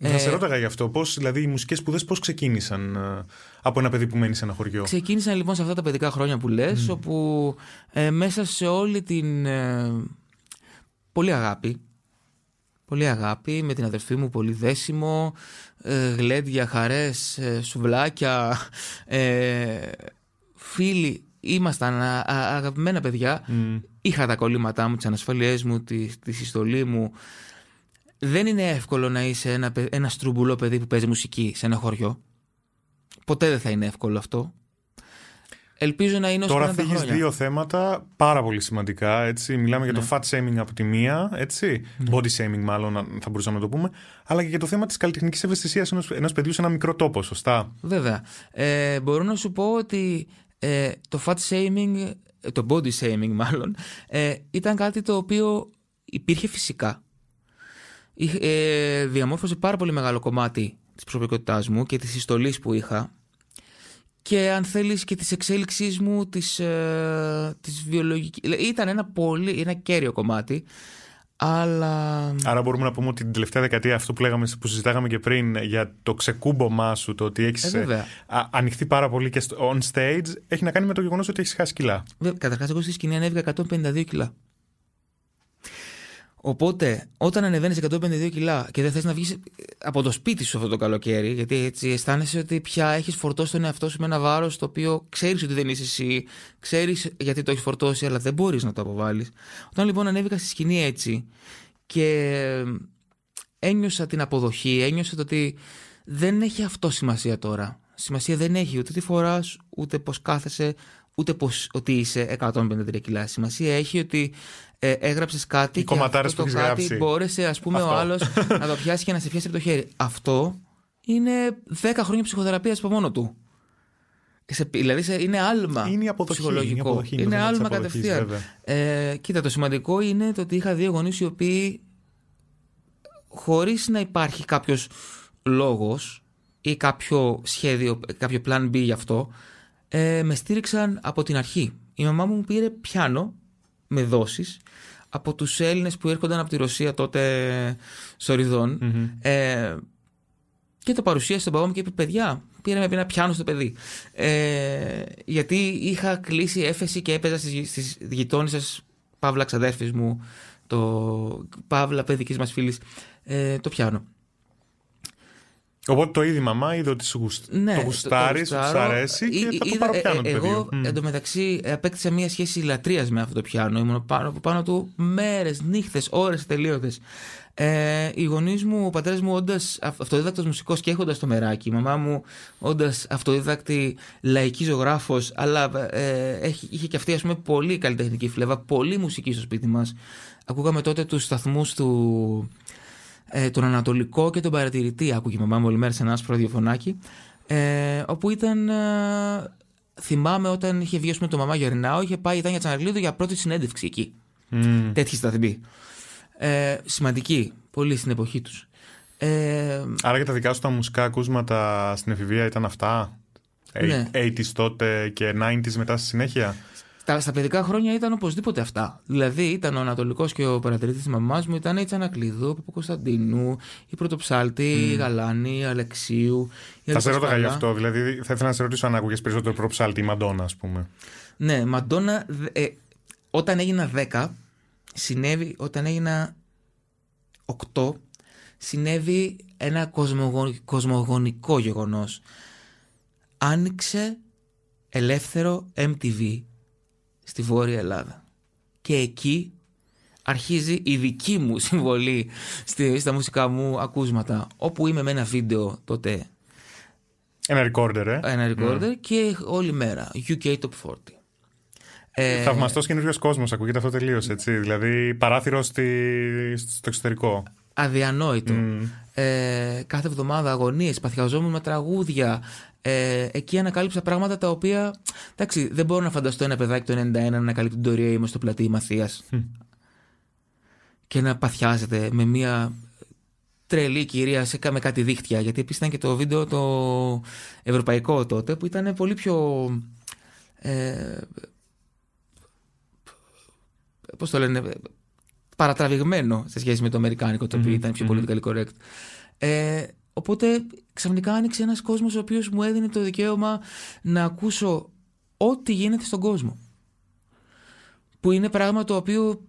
Θα ε, σε ρώταγα γι' αυτό. Πώς, δηλαδή, οι μουσικές σπουδές πώς ξεκίνησαν ε, από ένα παιδί που μένει σε ένα χωριό; Ξεκίνησαν λοιπόν σε αυτά τα παιδικά χρόνια που λες, όπου ε, μέσα σε όλη την. Ε, πολύ αγάπη. Πολύ αγάπη με την αδερφή μου, πολύ δέσιμο, ε, γλέντια, χαρές, σουβλάκια, φίλοι. Ήμασταν αγαπημένα παιδιά. Είχα τα κολλήματά μου, τις ανασφαλιές μου, τη, της συστολή μου δεν είναι εύκολο να είσαι ένα, ένας στρουμπουλό παιδί που παίζει μουσική σε ένα χωριό. Ποτέ δεν θα είναι εύκολο αυτό. Ελπίζω να είναι όσο Τώρα φύγει δύο θέματα πάρα πολύ σημαντικά. Έτσι. Μιλάμε για το ναι. fat shaming από τη μία, έτσι. Ναι. body shaming μάλλον θα μπορούσαμε να το πούμε, αλλά και για το θέμα της καλλιτεχνικής ευαισθησίας ενό παιδιού σε ένα μικρό τόπο, σωστά; Βέβαια. Ε, μπορώ να σου πω ότι ε, το fat shaming, το body shaming μάλλον, ε, ήταν κάτι το οποίο υπήρχε φυσικά ε, διαμόρφωσε πάρα πολύ μεγάλο κομμάτι της προσωπικότητάς μου και της συστολής που είχα και αν θέλεις και της εξέλιξής μου της, ε, της βιολογικής ήταν ένα πολύ, ένα κέριο κομμάτι αλλά... Άρα μπορούμε να πούμε ότι την τελευταία δεκαετία αυτό που, λέγαμε, που συζητάγαμε και πριν για το ξεκούμπομα σου, το ότι έχεις ε, ε ανοιχθεί πάρα πολύ και on stage, έχει να κάνει με το γεγονός ότι έχεις χάσει κιλά. Καταρχάς, εγώ στη σκηνή ανέβηκα 152 κιλά. Οπότε, όταν ανεβαίνεις 152 κιλά και δεν θες να βγεις από το σπίτι σου αυτό το καλοκαίρι, γιατί έτσι αισθάνεσαι ότι πια έχεις φορτώσει τον εαυτό σου με ένα βάρος το οποίο ξέρεις ότι δεν είσαι εσύ, ξέρεις γιατί το έχεις φορτώσει, αλλά δεν μπορείς να το αποβάλεις. Όταν λοιπόν ανέβηκα στη σκηνή έτσι και ένιωσα την αποδοχή, ένιωσα το ότι δεν έχει αυτό σημασία τώρα. Σημασία δεν έχει ούτε τι φοράς, ούτε πώς κάθεσαι, ούτε πως, ότι είσαι 153 κιλά. Σημασία έχει ότι ε, έγραψες κάτι και αυτό το κάτι μπόρεσε ας πούμε ο άλλος να το πιάσει και να σε πιάσει από το χέρι. Αυτό είναι 10 χρόνια ψυχοθεραπείας από μόνο του. δηλαδή είναι άλμα είναι αποδοχή, ψυχολογικό. Είναι, είναι, είναι άλμα κατευθείαν. Ε, κοίτα, το σημαντικό είναι το ότι είχα δύο γονείς οι οποίοι χωρίς να υπάρχει κάποιος λόγος ή κάποιο σχέδιο, κάποιο plan B γι' αυτό, ε, με στήριξαν από την αρχή. Η μαμά μου πήρε πιάνο με δόσεις από τους Έλληνες που έρχονταν από τη Ρωσία τότε σοριδών. Ε, και το παρουσίασε στον παπά μου και είπε παιδιά πήραμε ένα πιάνο στο παιδί ε, γιατί είχα κλείσει έφεση και έπαιζα στις, στις γειτόνισσες Παύλα ξαδέρφης μου το Παύλα παιδικής μας φίλης ε, το πιάνο Οπότε το είδε η μαμά, είδε ότι σου ναι, το γουστάρεις, σου αρέσει και θα το πάρω πιάνο το Εγώ εντωμεταξύ απέκτησα μια σχέση λατρείας με αυτό το πιάνο. Ήμουν πάνω από πάνω του μέρες, νύχτες, ώρες τελείωτες. Ε, οι γονείς μου, ο πατέρας μου, όντας αυτοδίδακτο μουσικός και έχοντας το μεράκι, η μαμά μου, όντας αυτοδίδακτη λαϊκή ζωγράφος, αλλά ε, είχε και αυτή ας πούμε, πολύ καλλιτεχνική φλέβα, πολύ μουσική στο σπίτι μας. Ακούγαμε τότε τους σταθμούς του ε, τον Ανατολικό και τον Παρατηρητή. Άκουγε η μαμά μου όλη μέρα σε ένα άσπρο ραδιοφωνάκι. Ε, όπου ήταν. Ε, θυμάμαι όταν είχε βγει με το μαμά Γερνάου, είχε πάει η Τάνια Τσαναγλίδου για πρώτη συνέντευξη εκεί. Mm. Τέτοιοι σταθμοί. Ε, σημαντική, πολύ στην εποχή τους. Ε, Άρα και τα δικά σου τα μουσικά ακούσματα στην εφηβεία ήταν αυτά; Ναι. 80s τότε και 90s μετά στη συνέχεια; Στα, στα παιδικά χρόνια ήταν οπωσδήποτε αυτά. Δηλαδή ήταν ο Ανατολικός και ο παρατηρητή της μαμάς μου, ήταν η Τσανακλειδού, ο Κωνσταντίνου, η Πρωτοψάλτη, mm. η Γαλάνη, η Αλεξίου. Η θα σε ρώταγα γι' αυτό. Δηλαδή θα ήθελα να σε ρωτήσω αν άκουγες περισσότερο Πρωτοψάλτη ή Μαντόνα, ας πούμε. Ναι, Μαντόνα. Ε, όταν έγινα 10, συνέβη. Όταν έγινα 8, συνέβη ένα κοσμογονικό γεγονός. Άνοιξε ελεύθερο MTV στη Βόρεια Ελλάδα. Και εκεί αρχίζει η δική μου συμβολή στα μουσικά μου ακούσματα. Όπου είμαι με ένα βίντεο τότε. Ένα recorder, ε. Ένα recorder mm. και όλη μέρα. UK Top 40. Ε, Θαυμαστός καινούριο κόσμος, ακούγεται αυτό τελείως έτσι. Δηλαδή παράθυρο στη, στο εξωτερικό. Αδιανόητο. Mm. Ε, κάθε εβδομάδα αγωνίες, παθιαζόμουν με τραγούδια, ε, εκεί ανακάλυψα πράγματα τα οποία. Εντάξει, δεν μπορώ να φανταστώ ένα παιδάκι το 91 να ανακαλύπτει την τωρία είμαι στο πλατή Μαθίας. Και να παθιάζεται με μια τρελή κυρία σε, με κάτι δίχτυα. Γιατί επίσης ήταν και το βίντεο το ευρωπαϊκό τότε που ήταν πολύ πιο. Ε, Πώς το λένε, παρατραβηγμένο σε σχέση με το αμερικάνικο, το οποίο ήταν πιο πολιτικά correct. Ε, Οπότε ξαφνικά άνοιξε ένας κόσμος ο οποίος μου έδινε το δικαίωμα να ακούσω ό,τι γίνεται στον κόσμο. Που είναι πράγμα το οποίο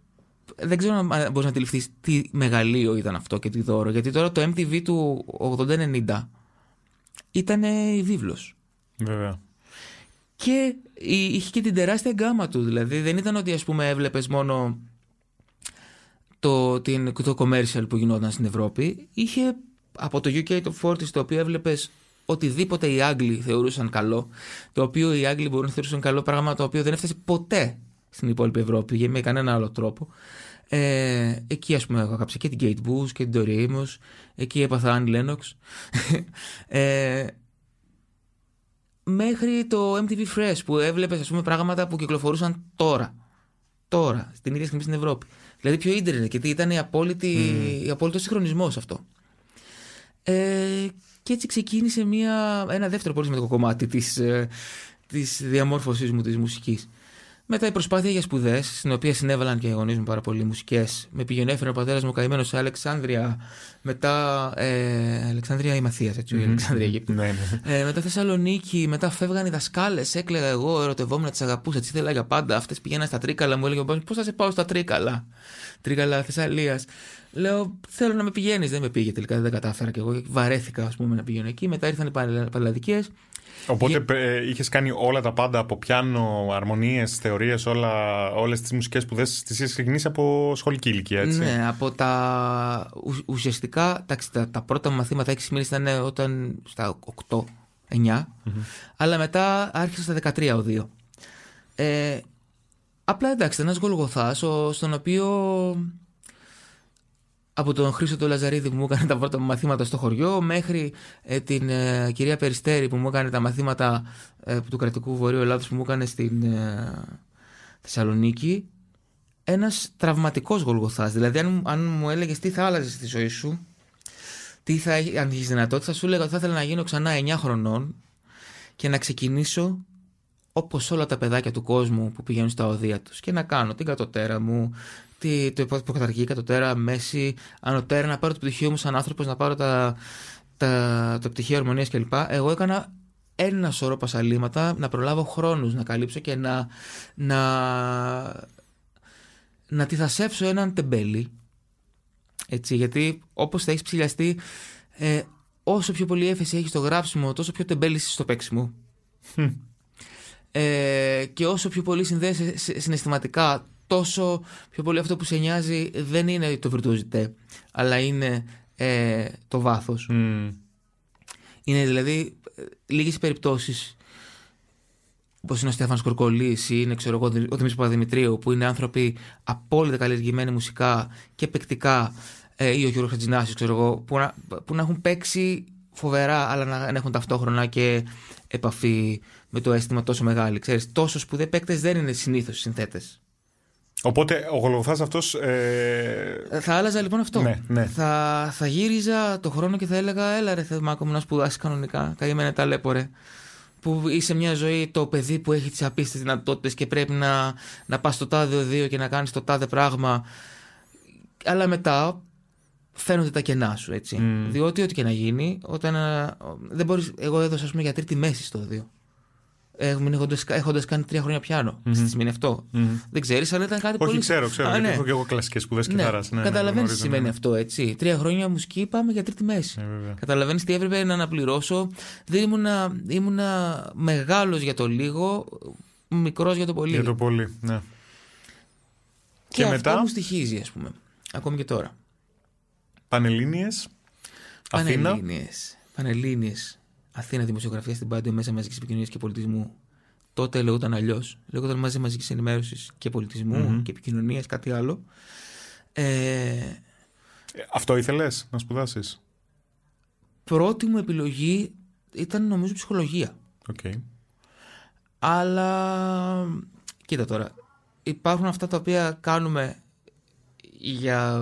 δεν ξέρω αν μπορείς να αντιληφθείς τι μεγαλείο ήταν αυτό και τι δώρο. Γιατί τώρα το MTV του 80-90 ήταν η βίβλος. Βέβαια. Και είχε και την τεράστια γκάμα του. Δηλαδή δεν ήταν ότι ας πούμε έβλεπες μόνο το, την, το commercial που γινόταν στην Ευρώπη. Είχε από το UK το 40 το οποίο έβλεπες οτιδήποτε οι Άγγλοι θεωρούσαν καλό, το οποίο οι Άγγλοι μπορούν να θεωρούσαν καλό πράγμα το οποίο δεν έφτασε ποτέ στην υπόλοιπη Ευρώπη για με κανένα άλλο τρόπο. Ε, εκεί ας πούμε έχω και την Kate Bush και την Tori Amos, εκεί έπαθα Annie Lennox. ε, μέχρι το MTV Fresh που έβλεπες ας πούμε πράγματα που κυκλοφορούσαν τώρα. Τώρα, στην ίδια στιγμή στην Ευρώπη. Δηλαδή πιο ίντερνετ, γιατί ήταν η απόλυτη, mm. απόλυτος συγχρονισμός αυτό. Ε, και έτσι ξεκίνησε μια, ένα δεύτερο πολύ σημαντικό κομμάτι της, ε, της διαμόρφωσής μου της μουσικής. Μετά η προσπάθεια για σπουδές, στην οποία συνέβαλαν και οι γονείς μου πάρα πολύ μουσικές. Με πήγαινε έφερε ο πατέρας μου καημένος σε Αλεξάνδρεια, μετά. Ε, Αλεξάνδρεια η Μαθίας, έτσι, mm-hmm. η Αλεξάνδρεια Αιγύπτου. ναι, ναι. Ε, μετά Θεσσαλονίκη, μετά φεύγαν οι δασκάλες, έκλαιγα εγώ, ερωτευόμουν, τις αγαπούσα, τις ήθελα για πάντα. Αυτές πηγαίναν στα τρίκαλα, μου έλεγε Πώς θα σε πάω στα τρίκαλα; Τρίκαλα Θεσσαλίας. Λέω, θέλω να με πηγαίνεις. Δεν με πήγε τελικά, δεν κατάφερα και εγώ. Βαρέθηκα, ας πούμε, να πηγαίνω εκεί. Μετά ήρθαν οι παραλλαδικέ. Οπότε Για... είχες κάνει όλα τα πάντα από πιάνο, αρμονίες, θεωρίες, όλες τις μουσικές σπουδέ τις είχες ξεκινήσει από σχολική ηλικία, έτσι. Ναι, από τα. Ουσιαστικά τα, τα πρώτα μαθήματα 6 μήνες ήταν όταν στα 8, 9. Mm-hmm. Αλλά μετά άρχισα στα 13 ο 2. Ε, απλά εντάξει, ήταν ένα γολγοθά στον οποίο από τον Χρήστο του Λαζαρίδη που μου έκανε τα πρώτα μαθήματα στο χωριό μέχρι ε, την ε, κυρία Περιστέρη που μου έκανε τα μαθήματα ε, του κρατικού Βορείου Ελλάδος που μου έκανε στην Θεσσαλονίκη. Ένας τραυματικός γολγοθάς. Δηλαδή αν, αν μου έλεγες τι θα άλλαζες στη ζωή σου τι θα αν έχει δυνατότητα θα σου έλεγα ότι θα ήθελα να γίνω ξανά 9 χρονών και να ξεκινήσω όπως όλα τα παιδάκια του κόσμου που πηγαίνουν στα οδεία τους και να κάνω την κατωτέρα μου, τη, το υποκαταρχική κατωτέρα, μέση, ανωτέρα, να πάρω το πτυχίο μου σαν άνθρωπος, να πάρω τα, τα, το πτυχίο ορμονία κλπ. Εγώ έκανα ένα σωρό πασαλήματα να προλάβω χρόνους να καλύψω και να, να, να τυθασέψω έναν τεμπέλι. Έτσι, γιατί όπως θα έχεις ψηλιαστεί, ε, όσο πιο πολύ έφεση έχεις στο γράψιμο, τόσο πιο τεμπέλι είσαι στο παίξιμο. Ε, και όσο πιο πολύ συνδέεσαι συναισθηματικά, τόσο πιο πολύ αυτό που σε νοιάζει δεν είναι το βιρτουοζητέ, αλλά είναι ε, το βάθος. Είναι δηλαδή ε, λίγες περιπτώσεις Όπως είναι ο Στέφανος Κορκολής ή είναι ξέρω εγώ, ο Δημήτρης Παπαδημητρίου, που είναι άνθρωποι απόλυτα καλλιεργημένοι μουσικά και παικτικά, ε, ή ο Γιώργος Χατζηνάσιο, ξέρω εγώ, που να, που να έχουν παίξει φοβερά, αλλά να έχουν ταυτόχρονα και επαφή με το αίσθημα τόσο μεγάλη. Ξέρεις, τόσο σπουδαίοι παίκτες δεν είναι συνήθως συνθέτες. Οπότε ο Γολγοθάς αυτός. Ε... Θα άλλαζα λοιπόν αυτό. Ναι, ναι. Θα, θα γύριζα το χρόνο και θα έλεγα: Έλα ρε Θεμάκο μου να σπουδάσει κανονικά. Καημένα ταλέπορε. Που είσαι μια ζωή το παιδί που έχει τις απίστευτες δυνατότητες και πρέπει να, να πας στο τάδε οδείο και να κάνεις το τάδε πράγμα. Αλλά μετά φαίνονται τα κενά σου, έτσι. Mm. Διότι ό,τι και να γίνει, όταν. Ε, δεν μπορείς, εγώ έδωσα, ας πούμε, για τρίτη μέση στο οδείο έχοντας κάνει τρία χρόνια πιάνο. Mm-hmm. Τι σημαίνει αυτό. Mm-hmm. Δεν ξέρεις, αλλά ήταν κάτι Όχι, πολύ. Όχι, ξέρω, ξέρω. Α, ναι. Έχω και εγώ κλασικές σπουδές ναι. κιθάρας. Ναι, ναι, Καταλαβαίνεις τι σημαίνει ναι. αυτό, έτσι. Τρία χρόνια μουσική πάμε για τρίτη μέση. Ναι, Καταλαβαίνεις τι έπρεπε να αναπληρώσω. Δεν ήμουνα, ήμουνα μεγάλος για το λίγο, μικρός για το πολύ. Για το πολύ, ναι. Και, και αυτό μετά... μου στοιχίζει, ας πούμε. Ακόμη και τώρα. Πανελλήνιες. Πανελλήνιες. Πανελλήνιες. Αθήνα Δημοσιογραφία στην Πάντιο Μέσα Μαζικής Επικοινωνίας και Πολιτισμού. Τότε λέγονταν αλλιώς. Λέγονταν μαζί μαζικής ενημέρωσης και πολιτισμου και επικοινωνίας, κάτι άλλο. Ε, Αυτό ήθελες να σπουδάσεις; Πρώτη μου επιλογή ήταν νομίζω ψυχολογία. Okay. Αλλά κοίτα τώρα. Υπάρχουν αυτά τα οποία κάνουμε για,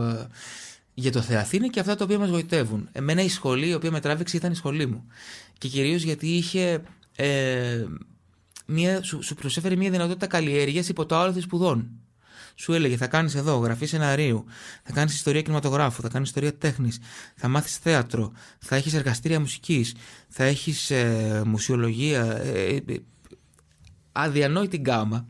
για το Θεαθήνη και αυτά τα οποία μας γοητεύουν. Εμένα η σχολή η οποία με τράβηξε ήταν η σχολή μου και κυρίως γιατί είχε ε, μια, σου, σου προσέφερε μια δυνατότητα καλλιέργειας υπό το άλλο σπουδών. Σου έλεγε θα κάνεις εδώ γραφή σεναρίου, θα κάνεις ιστορία κινηματογράφου, θα κάνεις ιστορία τέχνης, θα μάθεις θέατρο, θα έχεις εργαστήρια μουσικής, θα έχεις ε, μουσιολογία. Ε, ε, αδιανόητη γκάμα.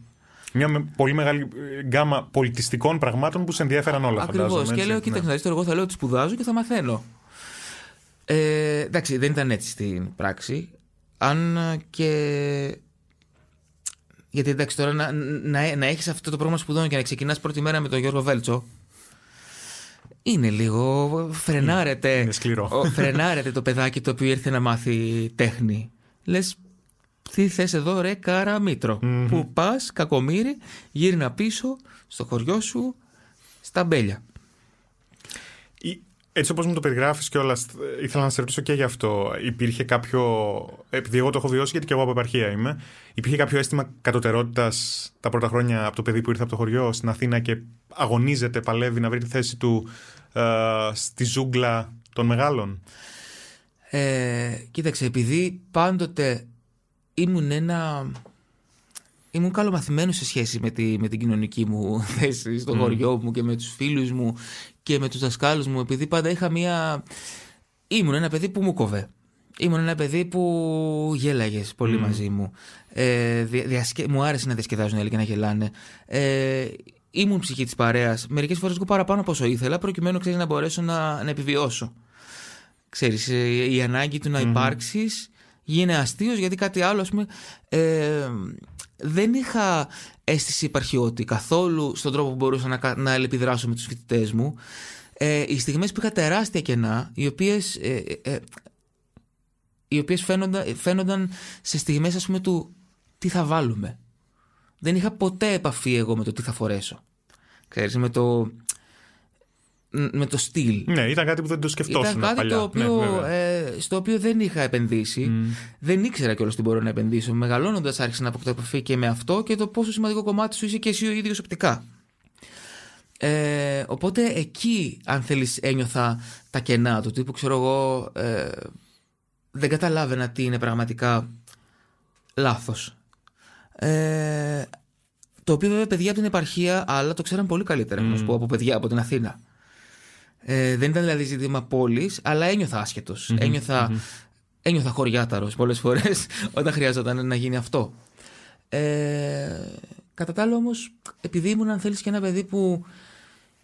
Μια πολύ μεγάλη ε, γκάμα πολιτιστικών πραγμάτων που σε ενδιαφέραν όλα αυτά. Ακριβώ. Και λέω, κοίταξε, ναι. εγώ θα λέω ότι σπουδάζω και θα μαθαίνω. Ε, εντάξει, δεν ήταν έτσι στην πράξη. Αν και. Γιατί εντάξει, τώρα να, να, να έχεις αυτό το πρόγραμμα σπουδών και να ξεκινάς πρώτη μέρα με τον Γιώργο Βέλτσο. Είναι λίγο. Φρενάρεται. Είναι σκληρό. Φρενάρεται το παιδάκι το οποίο ήρθε να μάθει τέχνη. Λες, τι θες εδώ, ρε καραμήτρο. Mm-hmm. Που πας, κακομύρι, γύρνα πίσω στο χωριό σου, στα μπέλια. Έτσι όπως μου το περιγράφεις και όλα, ήθελα να σε ρωτήσω και γι' αυτό. Υπήρχε κάποιο. Επειδή εγώ το έχω βιώσει, γιατί και εγώ από επαρχία είμαι, υπήρχε κάποιο αίσθημα κατωτερότητας τα πρώτα χρόνια από το παιδί που ήρθε από το χωριό στην Αθήνα και αγωνίζεται, παλεύει να βρει τη θέση του ε, στη ζούγκλα των μεγάλων; Ε, κοίταξε, επειδή πάντοτε ήμουν ένα. Ήμουν καλομαθημένος σε σχέση με, τη, με την κοινωνική μου θέση στο mm. χωριό μου και με τους φίλους μου και με τους δασκάλους μου επειδή πάντα είχα μία... Ήμουν ένα παιδί που μου κοβέ. Ήμουν ένα παιδί που γέλαγες πολύ μαζί μου. Ε, διασκε... Μου άρεσε να διασκεδάζουν όλοι και να γελάνε. Ε, ήμουν ψυχή της παρέας. Μερικές φορές εγώ παραπάνω από όσο ήθελα, προκειμένου ξέρεις, να μπορέσω να, να επιβιώσω. Ξέρεις, ε, η ανάγκη του να mm υπάρξεις γίνει αστείος γιατί κάτι άλλο, ας πούμε. Ε, δεν είχα αίσθηση υπαρχιώτη καθόλου στον τρόπο που μπορούσα να, να με τους φοιτητές μου. Ε, οι στιγμές που είχα τεράστια κενά, οι οποίες, ε, ε, ε, οι οποίες φαίνονταν, φαίνονταν σε στιγμές ας πούμε του τι θα βάλουμε. Δεν είχα ποτέ επαφή εγώ με το τι θα φορέσω. Ξέρεις, με το με το στυλ. Ναι, ήταν κάτι που δεν το σκεφτόσουν Ήταν κάτι Το οποίο, ναι, ε, στο οποίο δεν είχα επενδύσει. Δεν ήξερα κιόλας τι μπορώ να επενδύσω. Μεγαλώνοντας, άρχισα να αποκτώ επαφή και με αυτό και το πόσο σημαντικό κομμάτι σου είσαι και εσύ ο ίδιος οπτικά. Ε, οπότε εκεί, αν θέλεις, ένιωθα τα κενά του τύπου, ξέρω εγώ, ε, δεν καταλάβαινα τι είναι πραγματικά λάθος. Ε, το οποίο βέβαια παιδιά από την επαρχία, αλλά το ξέραν πολύ καλύτερα, να σου πω, από παιδιά από την Αθήνα. Ε, δεν ήταν δηλαδή ζήτημα πόλης, αλλά ένιωθα άσχετος. Ένιωθα, ένιωθα χωριάταρος πολλές φορές όταν χρειάζονταν να γίνει αυτό. Ε, κατά τα άλλα όμως, επειδή ήμουν αν θέλεις και ένα παιδί που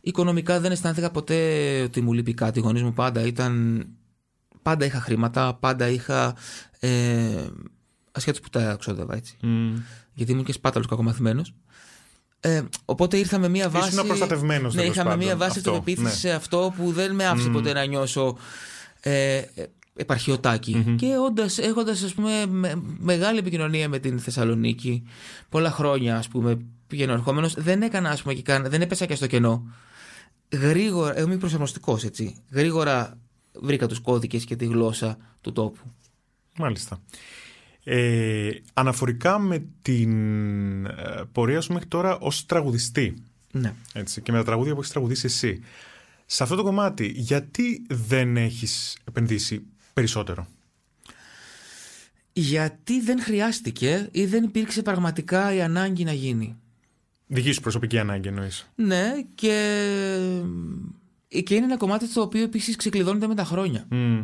οικονομικά δεν αισθάνθηκα ποτέ ότι μου λείπει κάτι, οι γονείς μου πάντα ήταν... Πάντα είχα χρήματα, πάντα είχα... Ε, ασχέτως που τα ξόδευα έτσι. Γιατί ήμουν και σπάταλος κακομαθημένος. Ε, οπότε ήρθα με μία βάση. Ήσουν προστατευμένο. Ναι, είχα με μία βάση αυτό, αυτοπεποίθηση ναι. σε αυτό που δεν με άφησε ποτέ να νιώσω ε, επαρχιωτακι Και όντας, έχοντας ας πούμε με- μεγάλη επικοινωνία με την Θεσσαλονίκη, πολλά χρόνια ας πούμε πηγαίνω ερχόμενος, δεν έκανα ας πούμε και καν, δεν έπεσα και στο κενό. Γρήγορα, εγώ είμαι προσαρμοστικός έτσι. Γρήγορα βρήκα τους κώδικες και τη γλώσσα του τόπου. Μάλιστα. Ε, αναφορικά με την ε, πορεία σου μέχρι τώρα ως τραγουδιστή Ναι. έτσι, και με τα τραγούδια που έχεις τραγουδήσει εσύ. Σε αυτό το κομμάτι, γιατί δεν έχεις επενδύσει περισσότερο; Γιατί δεν χρειάστηκε ή δεν υπήρξε πραγματικά η ανάγκη να γίνει. Δική σου προσωπική ανάγκη εννοείς. Ναι, και, και είναι ένα κομμάτι το οποίο επίσης ξεκλειδώνεται με τα χρόνια. Μμ.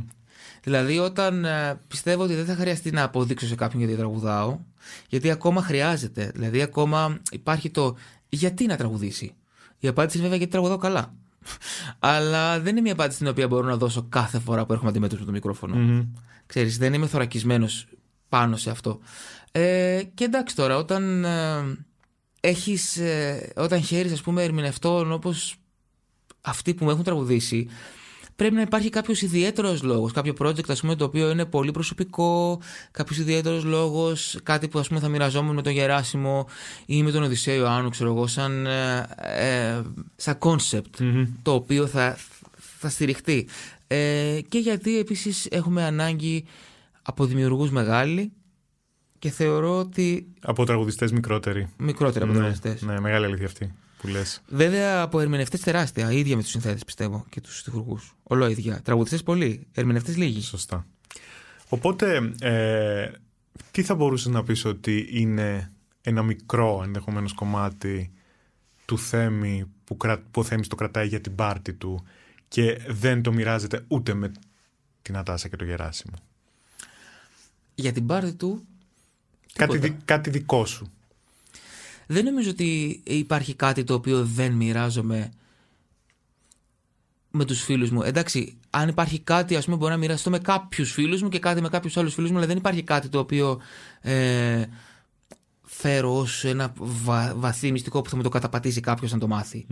Δηλαδή, όταν ε, πιστεύω ότι δεν θα χρειαστεί να αποδείξω σε κάποιον γιατί τραγουδάω, γιατί ακόμα χρειάζεται. Δηλαδή, ακόμα υπάρχει το γιατί να τραγουδήσει. Η απάντηση είναι βέβαια γιατί τραγουδάω καλά. Αλλά δεν είναι μια απάντηση την οποία μπορώ να δώσω κάθε φορά που έρχομαι αντιμέτωπο με το μικρόφωνο. Μμμ. Ξέρεις, δεν είμαι θωρακισμένος πάνω σε αυτό. Ε, και εντάξει τώρα, όταν ε, έχεις, ε, όταν χαίρεις ας πούμε ερμηνευτών όπως αυτοί που μου έχουν τραγουδήσει, πρέπει να υπάρχει κάποιος ιδιαίτερος λόγος. Κάποιο project, ας πούμε, το οποίο είναι πολύ προσωπικό, κάποιος ιδιαίτερος λόγος, κάτι που ας πούμε θα μοιραζόμουν με τον Γεράσιμο ή με τον Οδυσσέο Ιωάννου, ξέρω εγώ, σαν, ε, ε, σαν concept το οποίο θα, θα στηριχτεί. Ε, και γιατί επίσης έχουμε ανάγκη από δημιουργούς μεγάλοι και θεωρώ ότι Από τραγουδιστές μικρότεροι. μικρότερα από ναι, τραγουδιστές. ναι, μεγάλη αλήθεια αυτή που λες. Βέβαια από ερμηνευτές τεράστια, ίδια με τους συνθέτες πιστεύω και τους στιχουργού. Ολόιδια. Τραγουδιστές πολλοί, ερμηνευτές λίγοι. Σωστά. Οπότε, ε, τι θα μπορούσες να πεις ότι είναι ένα μικρό ενδεχομένως κομμάτι του Θέμη που, κρα... που ο Θέμης το κρατάει για την πάρτη του και δεν το μοιράζεται ούτε με την Ατάσα και το Γεράσιμο; Για την πάρτη του. Κάτι, τίποτα. δι- κάτι δικό σου. Δεν νομίζω ότι υπάρχει κάτι το οποίο δεν μοιράζομαι με τους φίλους μου. Εντάξει, αν υπάρχει κάτι, ας πούμε, μπορώ να μοιραστώ με κάποιους φίλους μου και κάτι με κάποιους άλλους φίλους μου, αλλά δεν υπάρχει κάτι το οποίο ε, φέρω ως ένα βα- βαθύ μυστικό που θα μου το καταπατήσει κάποιος να το μάθει.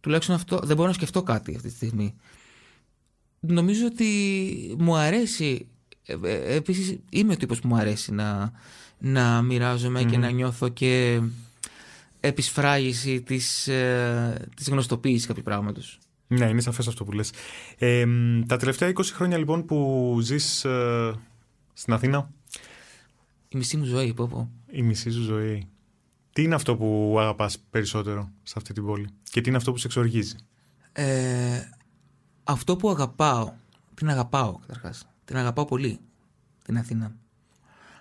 Τουλάχιστον αυτό δεν μπορώ να σκεφτώ κάτι αυτή τη στιγμή. Νομίζω ότι μου αρέσει. Ε, ε, επίσης είμαι ο τύπος που μου αρέσει να, να μοιράζομαι και να νιώθω και επισφράγιση της, ε, της γνωστοποίησης κάποιου πράγματος. Ναι, είναι σαφές αυτό που λες. Ε, μ, τα τελευταία 20 χρόνια λοιπόν που ζεις ε, στην Αθήνα, Η μισή μου ζωή, πω πω. η μισή σου ζωή, τι είναι αυτό που αγαπάς περισσότερο σε αυτή την πόλη και τι είναι αυτό που σε εξοργίζει; Ε, αυτό που αγαπάω, την αγαπάω καταρχάς, την αγαπάω πολύ, την Αθήνα.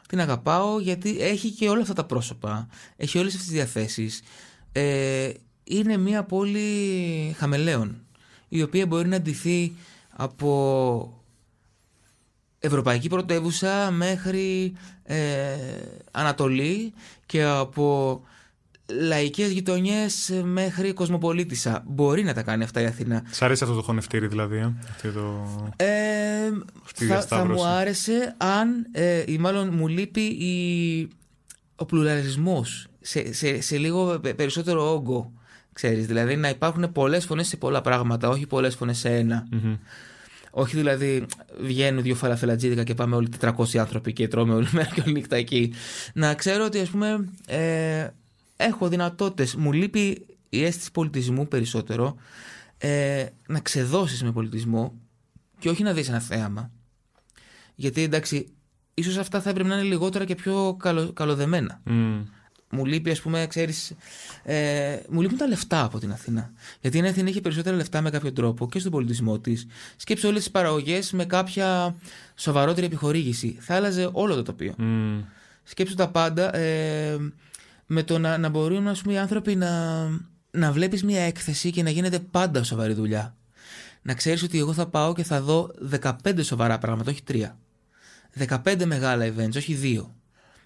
Την αγαπάω γιατί έχει και όλα αυτά τα πρόσωπα, έχει όλες αυτές τις διαθέσεις. Ε, είναι μια πόλη χαμελέων, η οποία μπορεί να ντυθεί από ευρωπαϊκή πρωτεύουσα μέχρι ε, Ανατολή και από λαϊκές γειτονιές μέχρι κοσμοπολίτησα. Μπορεί να τα κάνει αυτά η Αθήνα. Σ' αρέσει αυτό το χωνευτήρι δηλαδή, ε; αυτό το... Ε, Αυτή η θα, θα διασταύρωση. μου άρεσε αν, ε, ή μάλλον μου λείπει η, ο πλουραλισμός σε, σε, σε λίγο πε- περισσότερο όγκο. Ξέρεις, δηλαδή να υπάρχουν πολλές φωνές σε πολλά πράγματα, όχι πολλές φωνές σε ένα. Μμμ. Όχι δηλαδή βγαίνουν δύο φαλαφελατζίδικα και πάμε όλοι 400 άνθρωποι και τρώμε όλη μέρα και όλη νύχτα εκεί. Να ξέρω ότι ας πούμε ε, έχω δυνατότητες. Μου λείπει η αίσθηση πολιτισμού περισσότερο. Ε, να ξεδώσεις με πολιτισμό και όχι να δεις ένα θέαμα. Γιατί εντάξει, ίσως αυτά θα έπρεπε να είναι λιγότερα και πιο καλο, καλοδεμένα. Μμ. Μου λείπει, ας πούμε, ξέρεις. Ε, μου λείπουν τα λεφτά από την Αθήνα. Γιατί η Αθήνα έχει περισσότερα λεφτά με κάποιο τρόπο και στον πολιτισμό της. Σκέψε όλες τις παραγωγές με κάποια σοβαρότερη επιχορήγηση. Θα άλλαζε όλο το τοπίο. Μμ. σκέψου τα πάντα ε, με το να, να μπορούν ας πούμε, οι άνθρωποι να, να βλέπεις μια έκθεση και να γίνεται πάντα σοβαρή δουλειά. Να ξέρεις ότι εγώ θα πάω και θα δω 15 σοβαρά πράγματα, όχι 3. 15 μεγάλα events, όχι 2.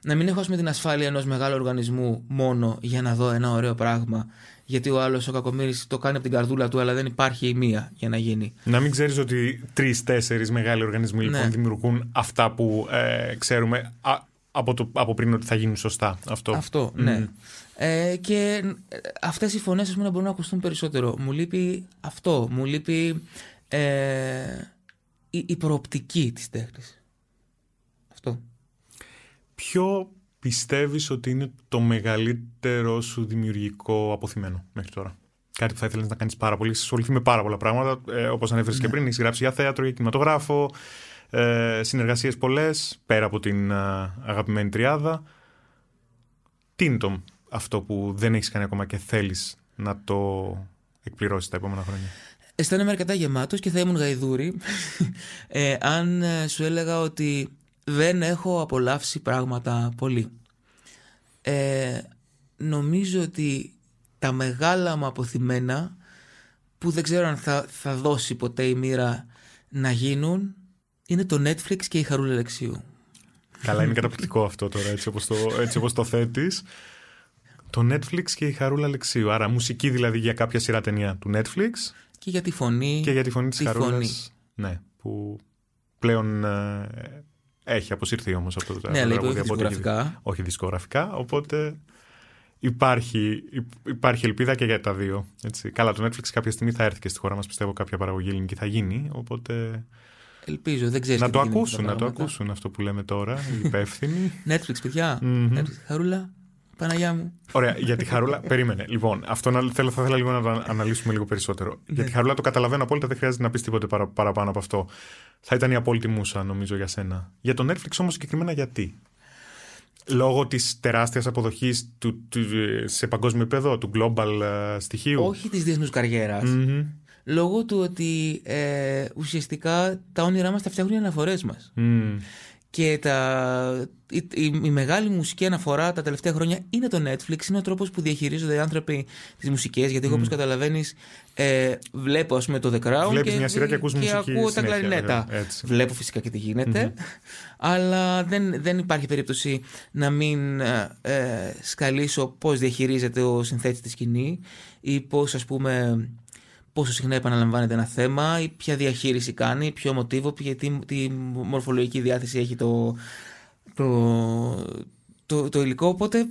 Να μην έχω με την ασφάλεια ενός μεγάλου οργανισμού μόνο για να δω ένα ωραίο πράγμα γιατί ο άλλος ο κακομοίρης το κάνει από την καρδούλα του, αλλά δεν υπάρχει η μία για να γίνει. Να μην ξέρεις ότι τρει-τέσσερι μεγάλοι οργανισμοί λοιπόν, ναι. δημιουργούν αυτά που ε, ξέρουμε από, το, από πριν ότι θα γίνουν σωστά. Αυτό, αυτό ναι. Ε, και ε, αυτές οι φωνές να μπορούν να ακουστούν περισσότερο. Μου λείπει αυτό. Μου λείπει ε, η, η προοπτική της τέχνης. Αυτό. Ποιο πιστεύεις ότι είναι το μεγαλύτερο σου δημιουργικό αποθυμένο μέχρι τώρα; Κάτι που θα ήθελες να κάνεις πάρα πολύ. Έχει ασχοληθεί με πάρα πολλά πράγματα. Ε, Όπως ανέφερες και ναι. πριν, έχεις γράψει για θέατρο, για κινηματογράφο, ε, συνεργασίες πολλές, πέρα από την ε, αγαπημένη τριάδα. Τι είναι το, αυτό που δεν έχεις κάνει ακόμα και θέλεις να το εκπληρώσεις τα επόμενα χρόνια. Αισθάνομαι αρκετά γεμάτος και θα ήμουν γαϊδούρη ε, αν ε, σου έλεγα ότι δεν έχω απολαύσει πράγματα πολύ. Ε, νομίζω ότι τα μεγάλα μου αποθυμένα που δεν ξέρω αν θα, θα δώσει ποτέ η μοίρα να γίνουν είναι το Netflix και η Χαρούλα Λεξίου. Καλά, είναι καταπληκτικό αυτό τώρα, έτσι όπως το, έτσι όπως το θέτεις. Το Netflix και η Χαρούλα Λεξίου. Άρα μουσική δηλαδή για κάποια σειρά ταινία του Netflix. Και για τη φωνή. Και για τη φωνή της Χαρούλας. Ναι, που πλέον ε, έχει αποσυρθεί όμως αυτό το Ναι, αλλά όχι δισκογραφικά. Όχι δισκογραφικά, οπότε υπάρχει, υπάρχει ελπίδα και για τα δύο. Έτσι. Καλά, το Netflix κάποια στιγμή θα έρθει και στη χώρα μας, πιστεύω, κάποια παραγωγή ελληνική θα γίνει. Οπότε. Ελπίζω, δεν ξέρεις. Να το ακούσουν, να το ακούσουν αυτό που λέμε τώρα, οι υπεύθυνοι. Netflix, παιδιά. Netflix, χαρούλα. Παναγιά μου. Ωραία, για τη Χαρούλα. περίμενε. Λοιπόν, αυτό να, θέλω, θα ήθελα λίγο να το αναλύσουμε λίγο περισσότερο. Ναι. Για τη Χαρούλα το καταλαβαίνω απόλυτα, δεν χρειάζεται να πεις τίποτε παρα, παραπάνω από αυτό. Θα ήταν η απόλυτη μουσα, νομίζω, για σένα. Για το Netflix όμως συγκεκριμένα γιατί; Λόγω της τεράστιας αποδοχής σε παγκόσμιο επίπεδο, του global uh, στοιχείου; Όχι της διεθνούς Λόγω του ότι ε, ουσιαστικά τα όνειρά μας τα φτιάχνουν οι αναφορές μας. Και τα, η, η, μεγάλη μουσική αναφορά τα τελευταία χρόνια είναι το Netflix. Είναι ο τρόπος που διαχειρίζονται οι άνθρωποι τις μουσικές. Γιατί εγώ, mm. όπω καταλαβαίνεις, ε, βλέπω ας πούμε, το The Crown. Βλέπεις και, μια σειρά και ακούς και ακούω τα κλαρινέτα. Βλέπω φυσικά και τι γίνεται. Αλλά δεν, δεν υπάρχει περίπτωση να μην ε, ε σκαλίσω πώς διαχειρίζεται ο συνθέτης τη σκηνή ή πώς, ας πούμε, πόσο συχνά επαναλαμβάνεται ένα θέμα ή ποια διαχείριση κάνει, ποιο μοτίβο, ποια, τι, τι μορφολογική διάθεση έχει το, το, το, το υλικό. Οπότε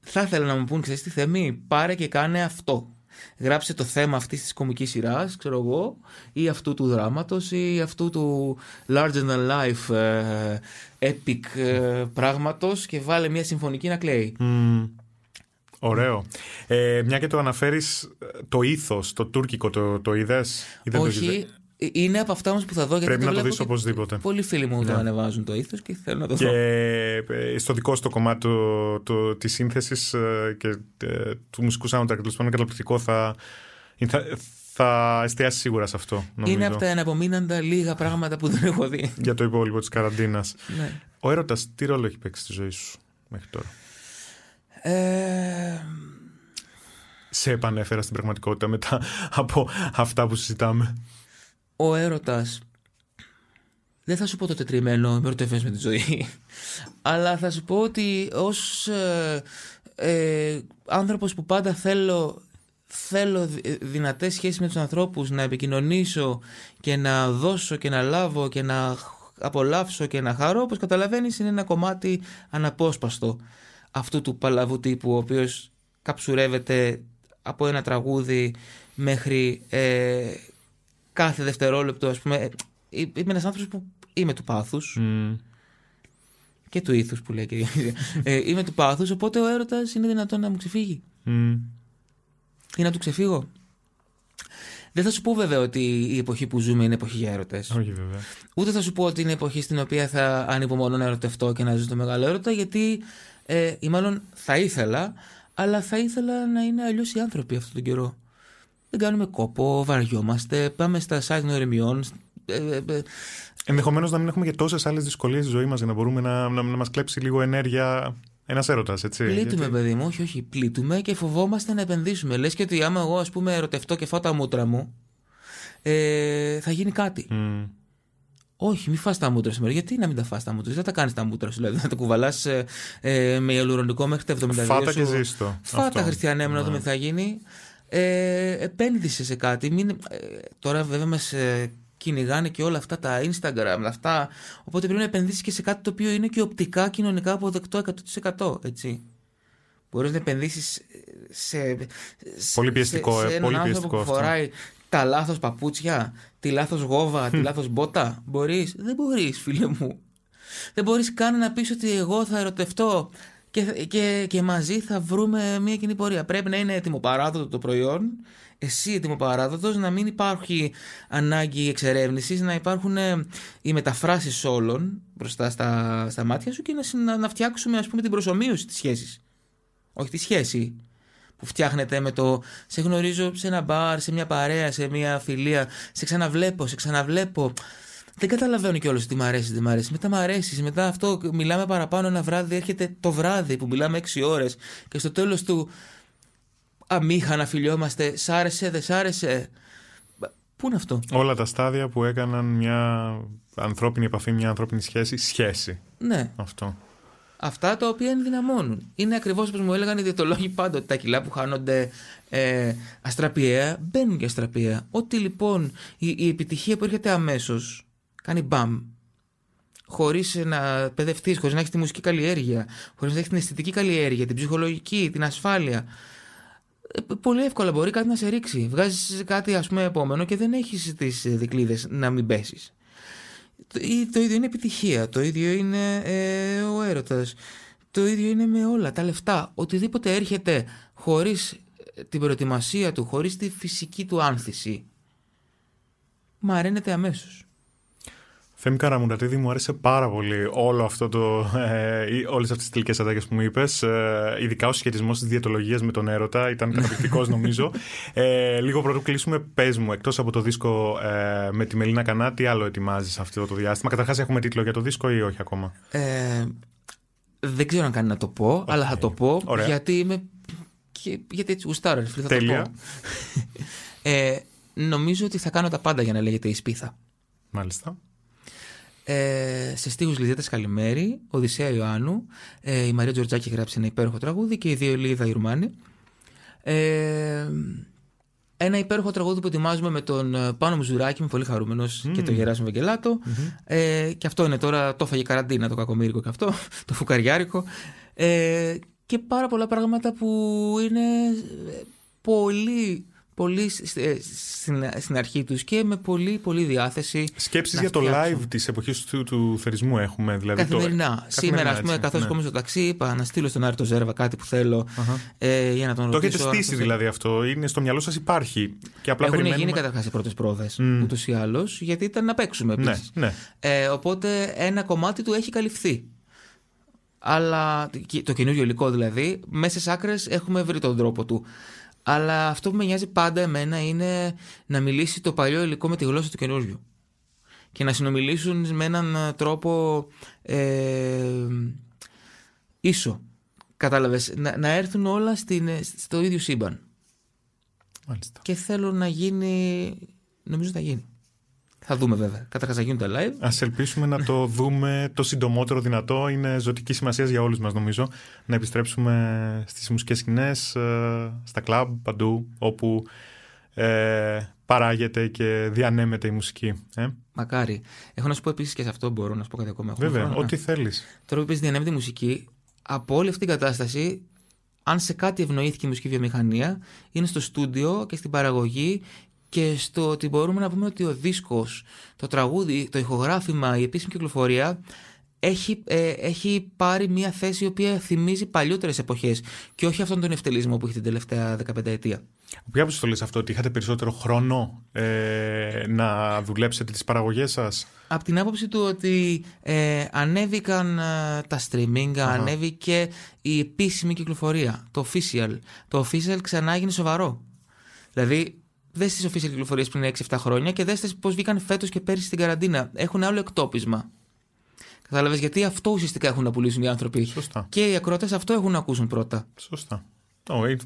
θα ήθελα να μου πούν, ξέρεις τι θεμή, πάρε και κάνε αυτό. Γράψε το θέμα αυτής της κομικής σειράς, ξέρω εγώ, ή αυτού του δράματος, ή αυτού του larger than life ε, epic ε, πράγματος και βάλε μια συμφωνική να κλαίει. Ωραίο. Ε, μια και το αναφέρεις, το ήθος, το τουρκικό, το, το είδες. Όχι. Το είναι από αυτά όμως που θα δω. Γιατί Πρέπει να το δεις οπωσδήποτε. Πολλοί φίλοι μου ναι. το ανεβάζουν το ήθος και θέλω να το και δω. Και στο δικό σου το κομμάτι το, το, της σύνθεσης ε, και ε, του μουσικού soundtrack, τέλος πάντων, καταπληκτικό. Θα, θα, θα εστιάσει σίγουρα σε αυτό. Νομίζω. Είναι από τα εναπομείναντα λίγα πράγματα που δεν έχω δει. Για το υπόλοιπο της καραντίνας. Ναι. Ο έρωτας, τι ρόλο έχει παίξει στη ζωή σου μέχρι τώρα; Ε... Σε επανέφερα στην πραγματικότητα μετά από αυτά που συζητάμε. Ο έρωτας δεν θα σου πω το τετριμένο με ρωτεύες με τη ζωή αλλά θα σου πω ότι ως ε, ε, άνθρωπος που πάντα θέλω θέλω δυνατές σχέσεις με τους ανθρώπους να επικοινωνήσω και να δώσω και να λάβω και να απολαύσω και να χαρώ όπως καταλαβαίνεις είναι ένα κομμάτι αναπόσπαστο αυτού του παλαβού τύπου ο οποίος καψουρεύεται από ένα τραγούδι μέχρι ε, κάθε δευτερόλεπτο ας πούμε ε, είμαι ένας άνθρωπος που είμαι του πάθους και του ήθους που λέει και ε, είμαι του πάθους οπότε ο έρωτας είναι δυνατόν να μου ξεφύγει mm. ή να του ξεφύγω δεν θα σου πω βέβαια ότι η εποχή που ζούμε είναι εποχή για έρωτες. Όχι βέβαια. Ούτε θα σου πω ότι είναι εποχή στην οποία θα ανυπομονώ να ερωτευτώ και να ζήσω το μεγάλο έρωτα, γιατί ε, ή μάλλον θα ήθελα, αλλά θα ήθελα να είναι αλλιώς οι άνθρωποι αυτόν τον καιρό. Δεν κάνουμε κόπο, βαριόμαστε, πάμε στα site νοημιών. Ε, ε, ε, Ενδεχομένως να μην έχουμε και τόσες άλλες δυσκολίες στη ζωή μας για να μπορούμε να, να, να μας κλέψει λίγο ενέργεια ένας έρωτας, έτσι. Πλήττουμε, γιατί- παιδί μου, όχι, όχι. Πλήττουμε και φοβόμαστε να επενδύσουμε. Λες και ότι άμα εγώ, ας πούμε, ερωτευτώ και φάω τα μούτρα μου, ε, θα γίνει κάτι. Μμ. Όχι, μην φας τα μούτρα σήμερα. Γιατί να μην τα φας τα μούτρα, δεν τα κάνεις τα μούτρα σου. Δηλαδή, να τα κουβαλάς ε, ε, με ιαλουρονικό μέχρι τα 72 Φάτα σου. και ζήστο. Φάτα, Αυτό. Χριστιανέ μου, να Ναι. δούμε τι θα γίνει. Ε, επένδυσες σε κάτι. Μην, ε, τώρα, βέβαια, μας ε, κυνηγάνε και όλα αυτά τα Instagram, αυτά. Οπότε πρέπει να επενδύσεις και σε κάτι το οποίο είναι και οπτικά κοινωνικά αποδεκτό 100%. Έτσι. Μπορείς να επενδύσεις σε, σε. Πολύ πιεστικό, σε, ε, σε έναν πολύ άνθρωπο πιεστικό που αυτό. φοράει τα λάθος παπούτσια, τη λάθος γόβα, τη λάθος μπότα. Μπορείς; Δεν μπορείς, φίλε μου. Δεν μπορείς καν να πεις ότι εγώ θα ερωτευτώ και, και, και μαζί θα βρούμε μια κοινή πορεία. Πρέπει να είναι έτοιμο το προϊόν, εσύ έτοιμο να μην υπάρχει ανάγκη εξερεύνησης, να υπάρχουν ε, οι μεταφράσεις όλων μπροστά στα, στα μάτια σου και να, συ- να, να φτιάξουμε ας πούμε την προσωμείωση της σχέσης. Όχι τη σχέση που φτιάχνεται με το σε γνωρίζω σε ένα μπαρ, σε μια παρέα, σε μια φιλία, σε ξαναβλέπω, σε ξαναβλέπω. Δεν καταλαβαίνω κιόλας τι μ' αρέσει, τι μ' αρέσει. Μετά μ' αρέσει, μετά αυτό μιλάμε παραπάνω ένα βράδυ, έρχεται το βράδυ που μιλάμε 6 ώρες και στο τέλος του αμήχανα φιλιόμαστε, σ' άρεσε, δεν σ' άρεσε. Πού είναι αυτό; Όλα τα στάδια που έκαναν μια ανθρώπινη επαφή, μια ανθρώπινη σχέση, σχέση. Ναι, Αυτό. Αυτά τα οποία ενδυναμώνουν. Είναι ακριβώς όπως μου έλεγαν οι διαιτολόγοι πάντοτε. Τα κιλά που χάνονται ε, αστραπιαία μπαίνουν και αστραπιαία. Ότι λοιπόν η, η επιτυχία που έρχεται αμέσως κάνει μπαμ. Χωρίς να παιδευτείς, χωρίς να έχεις τη μουσική καλλιέργεια, χωρίς να έχεις την αισθητική καλλιέργεια, την ψυχολογική, την ασφάλεια. Ε, Πολύ εύκολα μπορεί κάτι να σε ρίξει. Βγάζεις κάτι, ας πούμε, επόμενο και δεν έχεις τις δικλείδες να μην πέσεις. Το, ή- το ίδιο είναι επιτυχία. Το ίδιο είναι ε, ο έρωτας. Το ίδιο είναι με όλα. Τα λεφτά. Οτιδήποτε έρχεται χωρίς ε, την προετοιμασία του, χωρίς τη φυσική του άνθηση, μαραίνεται αμέσως. Θέμη Καραμουρατίδη, μου άρεσε πάρα πολύ όλο αυτό το, ε, ή- όλες αυτές τις τελικές ατάκες που μου είπες. Ε, ειδικά ο σχετισμός της διαιτολογίας με τον έρωτα ήταν καταπληκτικός νομίζω. Ε, λίγο πρωτού κλείσουμε, πες μου, εκτός από το δίσκο ε, με τη Μελίνα Κανά, τι άλλο ετοιμάζεις αυτό το διάστημα; Καταρχάς έχουμε τίτλο για το δίσκο ή όχι ακόμα; Ε, δεν ξέρω αν κάνει να το πω, αλλά θα το πω Ωραία. γιατί είμαι. και- γιατί έτσι γουστάρω, ρε φίλε, θα Τέλεια. το πω. Ε, νομίζω ότι θα κάνω τα πάντα για να λέγεται η Σπίθα. Μάλιστα. Ε, σε στίχους Λιζέτας Καλημέρη, Οδυσσέα Ιωάννου, ε, η Μαρία Τζορτζάκη γράψει ένα υπέροχο τραγούδι και οι δύο Λίδα Ιρμάνη. Ε, ένα υπέροχο τραγούδι που ετοιμάζουμε με τον ε, Πάνο Μουζουράκη, είμαι πολύ χαρούμενος και τον Γεράσιμο Βεγγελάτο. Ε, και αυτό είναι τώρα, το έφαγε καραντίνα το κακομύρικο και αυτό, το φουκαριάρικο. Ε, και πάρα πολλά πράγματα που είναι ε, πολύ, πολύ σ- ε, στην, στην αρχή τους και με πολύ, πολύ διάθεση. Σκέψεις να για το φτιάξουν. live της εποχής του, του θερισμού έχουμε. Δηλαδή Καθημερινά. Το... Σήμερα, ας πούμε, έτσι, καθώς ναι. κόμμα στο ταξί, είπα να στείλω στον Άρη το Ζέρβα κάτι που θέλω ε, για να τον Το ρωτήσω. έχετε αν στήσει αυτό- δηλαδή αυτό. Είναι στο μυαλό σας υπάρχει. Και απλά Έχουν περιμένουμε... γίνει καταρχάς οι πρώτες πρόοδες Μμ. ούτως ή άλλως, γιατί ήταν να παίξουμε Ναι, επίσης. ναι. Ε, οπότε ένα κομμάτι του έχει καλυφθεί. Αλλά το καινούριο υλικό δηλαδή, μέσα στι άκρες έχουμε βρει τον τρόπο του. Αλλά αυτό που με νοιάζει πάντα εμένα είναι να μιλήσει το παλιό υλικό με τη γλώσσα του καινούριου. Και να συνομιλήσουν με έναν ε, τρόπο ε, ίσο. Κατάλαβες, να, να έρθουν όλα στην, ε, στο ίδιο σύμπαν. Μάλιστα. Και θέλω να γίνει, νομίζω θα γίνει. Θα δούμε βέβαια. Καταρχάς θα γίνουν τα live. Α ελπίσουμε να το δούμε το συντομότερο δυνατό. Είναι ζωτική σημασία για όλους μας, νομίζω, να επιστρέψουμε στις μουσικές σκηνές, στα κλαμπ, παντού, όπου ε, παράγεται και διανέμεται η μουσική. Ε; Μακάρι. Έχω να σου πω επίσης και σε αυτό μπορώ να σου πω κάτι ακόμα. Έχουμε Βέβαια, χρόνο, ναι. ό,τι θέλεις. Τώρα που είπες διανέμεται η μουσική, από όλη αυτή την κατάσταση, αν σε κάτι ευνοήθηκε η μουσική βιομηχανία, είναι στο στούντιο και στην παραγωγή και στο ότι μπορούμε να πούμε ότι ο δίσκος, το τραγούδι, το ηχογράφημα, η επίσημη κυκλοφορία έχει, ε, έχει πάρει μια θέση η οποία θυμίζει παλιότερες εποχές και όχι αυτόν τον ευτελισμό που έχει την τελευταία 15 ετία. Ποια άποψη το λες αυτό, ότι είχατε περισσότερο χρόνο ε, να δουλέψετε τις παραγωγές σας; Από την άποψη του ότι ε, ανέβηκαν ε, τα streaming, ανέβηκε η επίσημη κυκλοφορία, το official. Το official ξανά έγινε σοβαρό. Δηλαδή, Δες τις official κυκλοφορίες πριν 6-7 χρόνια και δες πώς βγήκαν φέτος και πέρυσι στην καραντίνα. Έχουν άλλο εκτόπισμα. Κατάλαβες γιατί αυτό ουσιαστικά έχουν να πουλήσουν οι άνθρωποι. Σωστά. Και οι ακροατές αυτό έχουν να ακούσουν πρώτα. Σωστά. Oh, ε,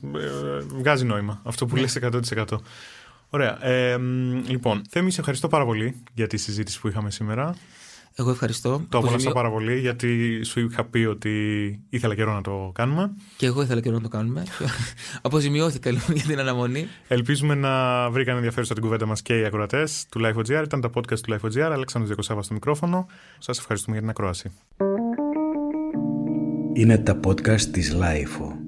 βγάζει νόημα αυτό που ναι. λες 100%. Ωραία. Ε, λοιπόν, Θέμη, σε ευχαριστώ πάρα πολύ για τη συζήτηση που είχαμε σήμερα. Εγώ ευχαριστώ. Το απολαύσα πάρα πολύ γιατί σου είχα πει ότι ήθελα καιρό να το κάνουμε. Και εγώ ήθελα καιρό να το κάνουμε. Αποζημιώθηκα λοιπόν για την αναμονή. Ελπίζουμε να βρήκαν ενδιαφέρουσα την κουβέντα μας και οι ακροατές του Life.gr. Ήταν τα podcast του Life.gr. Αλέξανδρος Διακοσάβας στο μικρόφωνο. Σας ευχαριστούμε για την ακρόαση. Είναι τα podcast της Life.